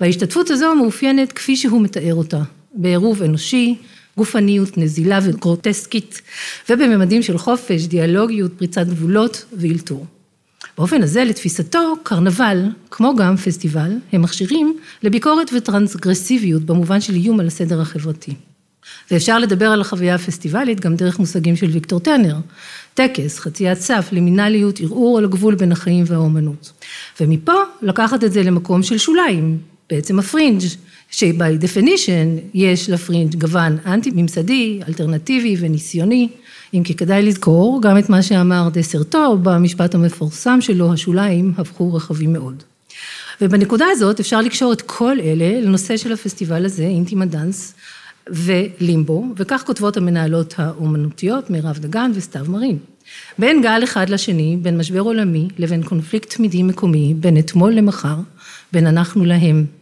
וההשתתפות הזו מאופיינת כפי שהוא מתאר אותה, בעירוב אנושי, גופניות, נזילה וגרוטסקית, ובממדים של חופש, דיאלוגיות, פריצת גבולות ואילתור. באופן הזה, לתפיסתו, קרנבל, כמו גם פסטיבל, הם מכשירים לביקורת וטרנסגרסיביות במובן של איום על הסדר החברתי. ואפשר לדבר על החוויה הפסטיבלית גם דרך מושגים של ויקטור טרנר. טקס, חציית סף, לימינליות, ערעור על הגבול בין החיים והאומנות. ומפה לקחת את זה למקום של שוליים, בעצם הפרינג', ש-by definition יש לפרינג' גוון אנטי-ממסדי, אלטרנטיבי וניסיוני, אם כי כדאי לזכור גם את מה שאמר דסרטו במשפט המפורסם שלו, השוליים הפכו רחבים מאוד. ובנקודה הזאת אפשר לקשור את כל אלה לנושא של הפסטיבל הזה, אינטימדאנס ולימבו, וכך כותבות המנהלות האומנותיות, מירב דגן וסתיו מרין. בין גל אחד לשני, בין משבר עולמי לבין קונפליקט תמידי מקומי, בין אתמול למחר, בין אנחנו להם.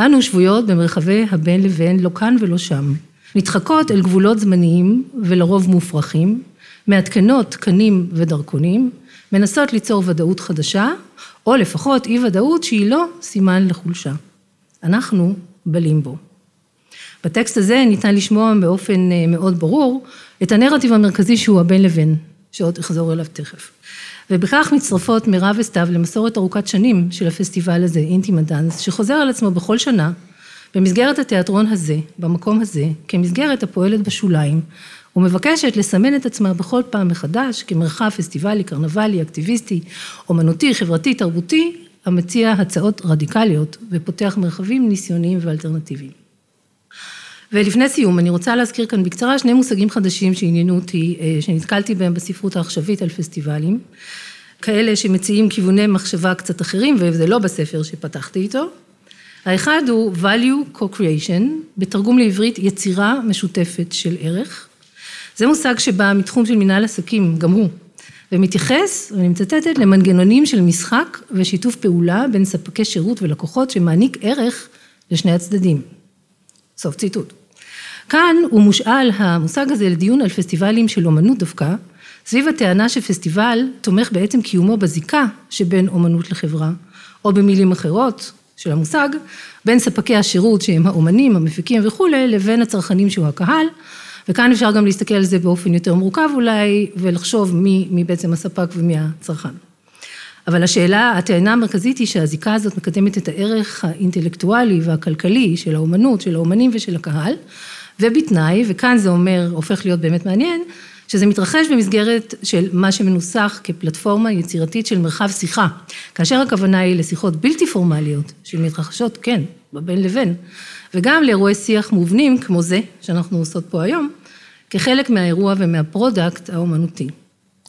אנו שבויות במרחבי הבין לבין, לא כאן ולא שם. נדחקות אל גבולות זמניים ולרוב מופרכים, מעדכנות תקנים ודרכונים, מנסות ליצור ודאות חדשה, או לפחות אי ודאות שהיא לא סימן לחולשה. אנחנו בלימבו. בטקסט הזה ניתן לשמוע באופן אה, מאוד ברור את הנרטיב המרכזי שהוא הבין לבין, שעוד אחזור אליו תכף. ובכך מצטרפות מירב וסתיו למסורת ארוכת שנים של הפסטיבל הזה, אינטימה דאנס, שחוזר על עצמו בכל שנה, במסגרת התיאטרון הזה, במקום הזה, כמסגרת הפועלת בשוליים, ומבקשת לסמן את עצמה בכל פעם מחדש כמרחב פסטיבלי, קרנבלי, אקטיביסטי, אומנותי, חברתי, תרבותי, המציע הצעות רדיקליות ופותח מרחבים ניסיוניים ואלטרנטיביים. ולפני סיום, אני רוצה להזכיר כאן בקצרה שני מושגים חדשים שעניינו אותי, אה, שנתקלתי בהם בספרות העכשווית על פסטיבלים, כאלה שמציעים כיווני מחשבה קצת אחרים, וזה לא בספר שפתחתי איתו. האחד הוא value co-creation, בתרגום לעברית יצירה משותפת של ערך. זה מושג שבא מתחום של מנהל עסקים, גם הוא, ומתייחס, ואני מצטטת, למנגנונים של משחק ושיתוף פעולה בין ספקי שירות ולקוחות שמעניק ערך לשני הצדדים. סוף ציטוט. כאן הוא מושאל המושג הזה לדיון על פסטיבלים של אומנות דווקא, סביב הטענה שפסטיבל תומך בעצם קיומו בזיקה שבין אומנות לחברה, או במילים אחרות של המושג, בין ספקי השירות שהם האומנים, המפיקים וכולי, לבין הצרכנים שהוא הקהל, וכאן אפשר גם להסתכל על זה באופן יותר מורכב אולי, ולחשוב מי, מי בעצם הספק ומי הצרכן. אבל השאלה, הטענה המרכזית היא שהזיקה הזאת מקדמת את הערך האינטלקטואלי והכלכלי של האומנות, של האומנים ושל הקהל, ובתנאי, וכאן זה אומר, הופך להיות באמת מעניין, שזה מתרחש במסגרת של מה שמנוסח כפלטפורמה יצירתית של מרחב שיחה, כאשר הכוונה היא לשיחות בלתי פורמליות, שמתרחשות, כן, בבין לבין, וגם לאירועי שיח מובנים כמו זה שאנחנו עושות פה היום, כחלק מהאירוע ומה product האומנותי.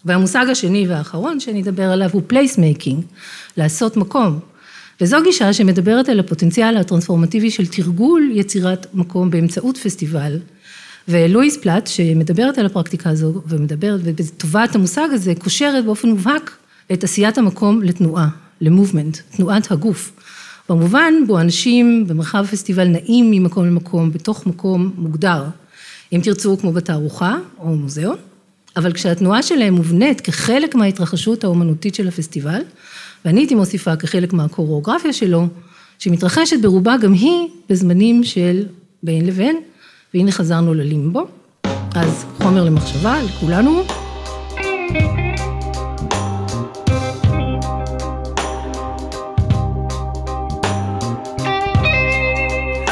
והמושג השני והאחרון שאני אדבר עליו הוא placemaking, לעשות מקום. וזו גישה שמדברת על הפוטנציאל הטרנספורמטיבי של תרגול יצירת מקום באמצעות פסטיבל. ולואיס פלט, שמדברת על הפרקטיקה הזו ומדברת, וטובעת המושג הזה, קושרת באופן מובהק את עשיית המקום לתנועה, למובמנט, תנועת הגוף. במובן בו אנשים במרחב הפסטיבל נעים ממקום למקום, בתוך מקום מוגדר. אם תרצו, כמו בתערוכה או מוזיאון, אבל כשהתנועה שלהם מובנית כחלק מההתרחשות האומנותית של הפסטיבל, ואני הייתי מוסיפה כחלק מהקוריאוגרפיה שלו, שמתרחשת ברובה גם היא בזמנים של בין לבין, והנה חזרנו ללימבו. אז חומר למחשבה לכולנו.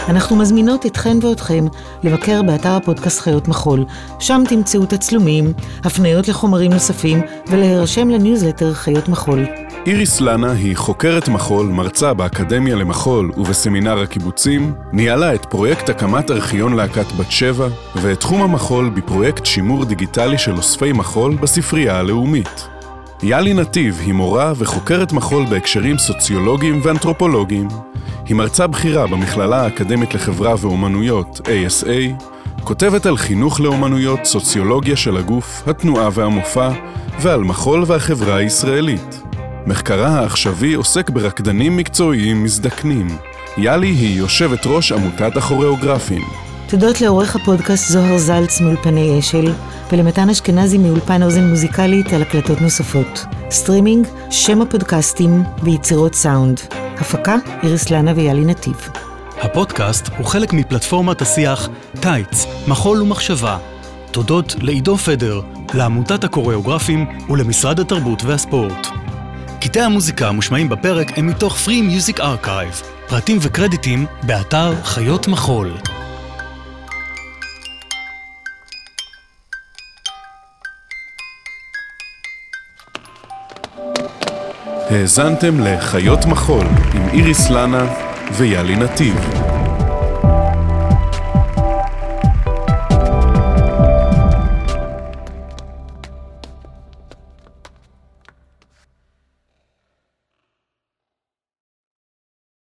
אנחנו מזמינות אתכן ואתכם לבקר באתר הפודקאסט חיות מחול. שם תמצאו תצלומים, הפניות לחומרים נוספים ולהירשם לניוזלטר חיות מחול. איריס לנה היא חוקרת מחול, מרצה באקדמיה למחול ובסמינר הקיבוצים, ניהלה את פרויקט הקמת ארכיון להקת בת שבע, ואת תחום המחול בפרויקט שימור דיגיטלי של אוספי מחול בספרייה הלאומית. יאלי נתיב היא מורה וחוקרת מחול בהקשרים סוציולוגיים ואנתרופולוגיים. היא מרצה בכירה במכללה האקדמית לחברה ואומנויות, ASA, כותבת על חינוך לאומנויות, סוציולוגיה של הגוף, התנועה והמופע, ועל מחול והחברה הישראלית. מחקרה העכשווי עוסק ברקדנים מקצועיים מזדקנים. יאלי היא יושבת ראש עמותת הכוריאוגרפים. תודות לעורך הפודקאסט זוהר זלץ מאולפני אשל, ולמתן אשכנזי מאולפן אוזן מוזיקלית על הקלטות נוספות. סטרימינג, שם הפודקאסטים ויצירות סאונד. הפקה, איריס לנה ויאלי נתיב. הפודקאסט הוא חלק מפלטפורמת השיח טייץ, מחול ומחשבה. תודות לעידו פדר, לעמותת הקוריאוגרפים ולמשרד התרבות והספורט. קטעי המוזיקה המושמעים בפרק הם מתוך Free Music Archive. פרטים וקרדיטים, באתר חיות מחול. האזנתם לחיות מחול עם איריס לנה ויאלי נתיב.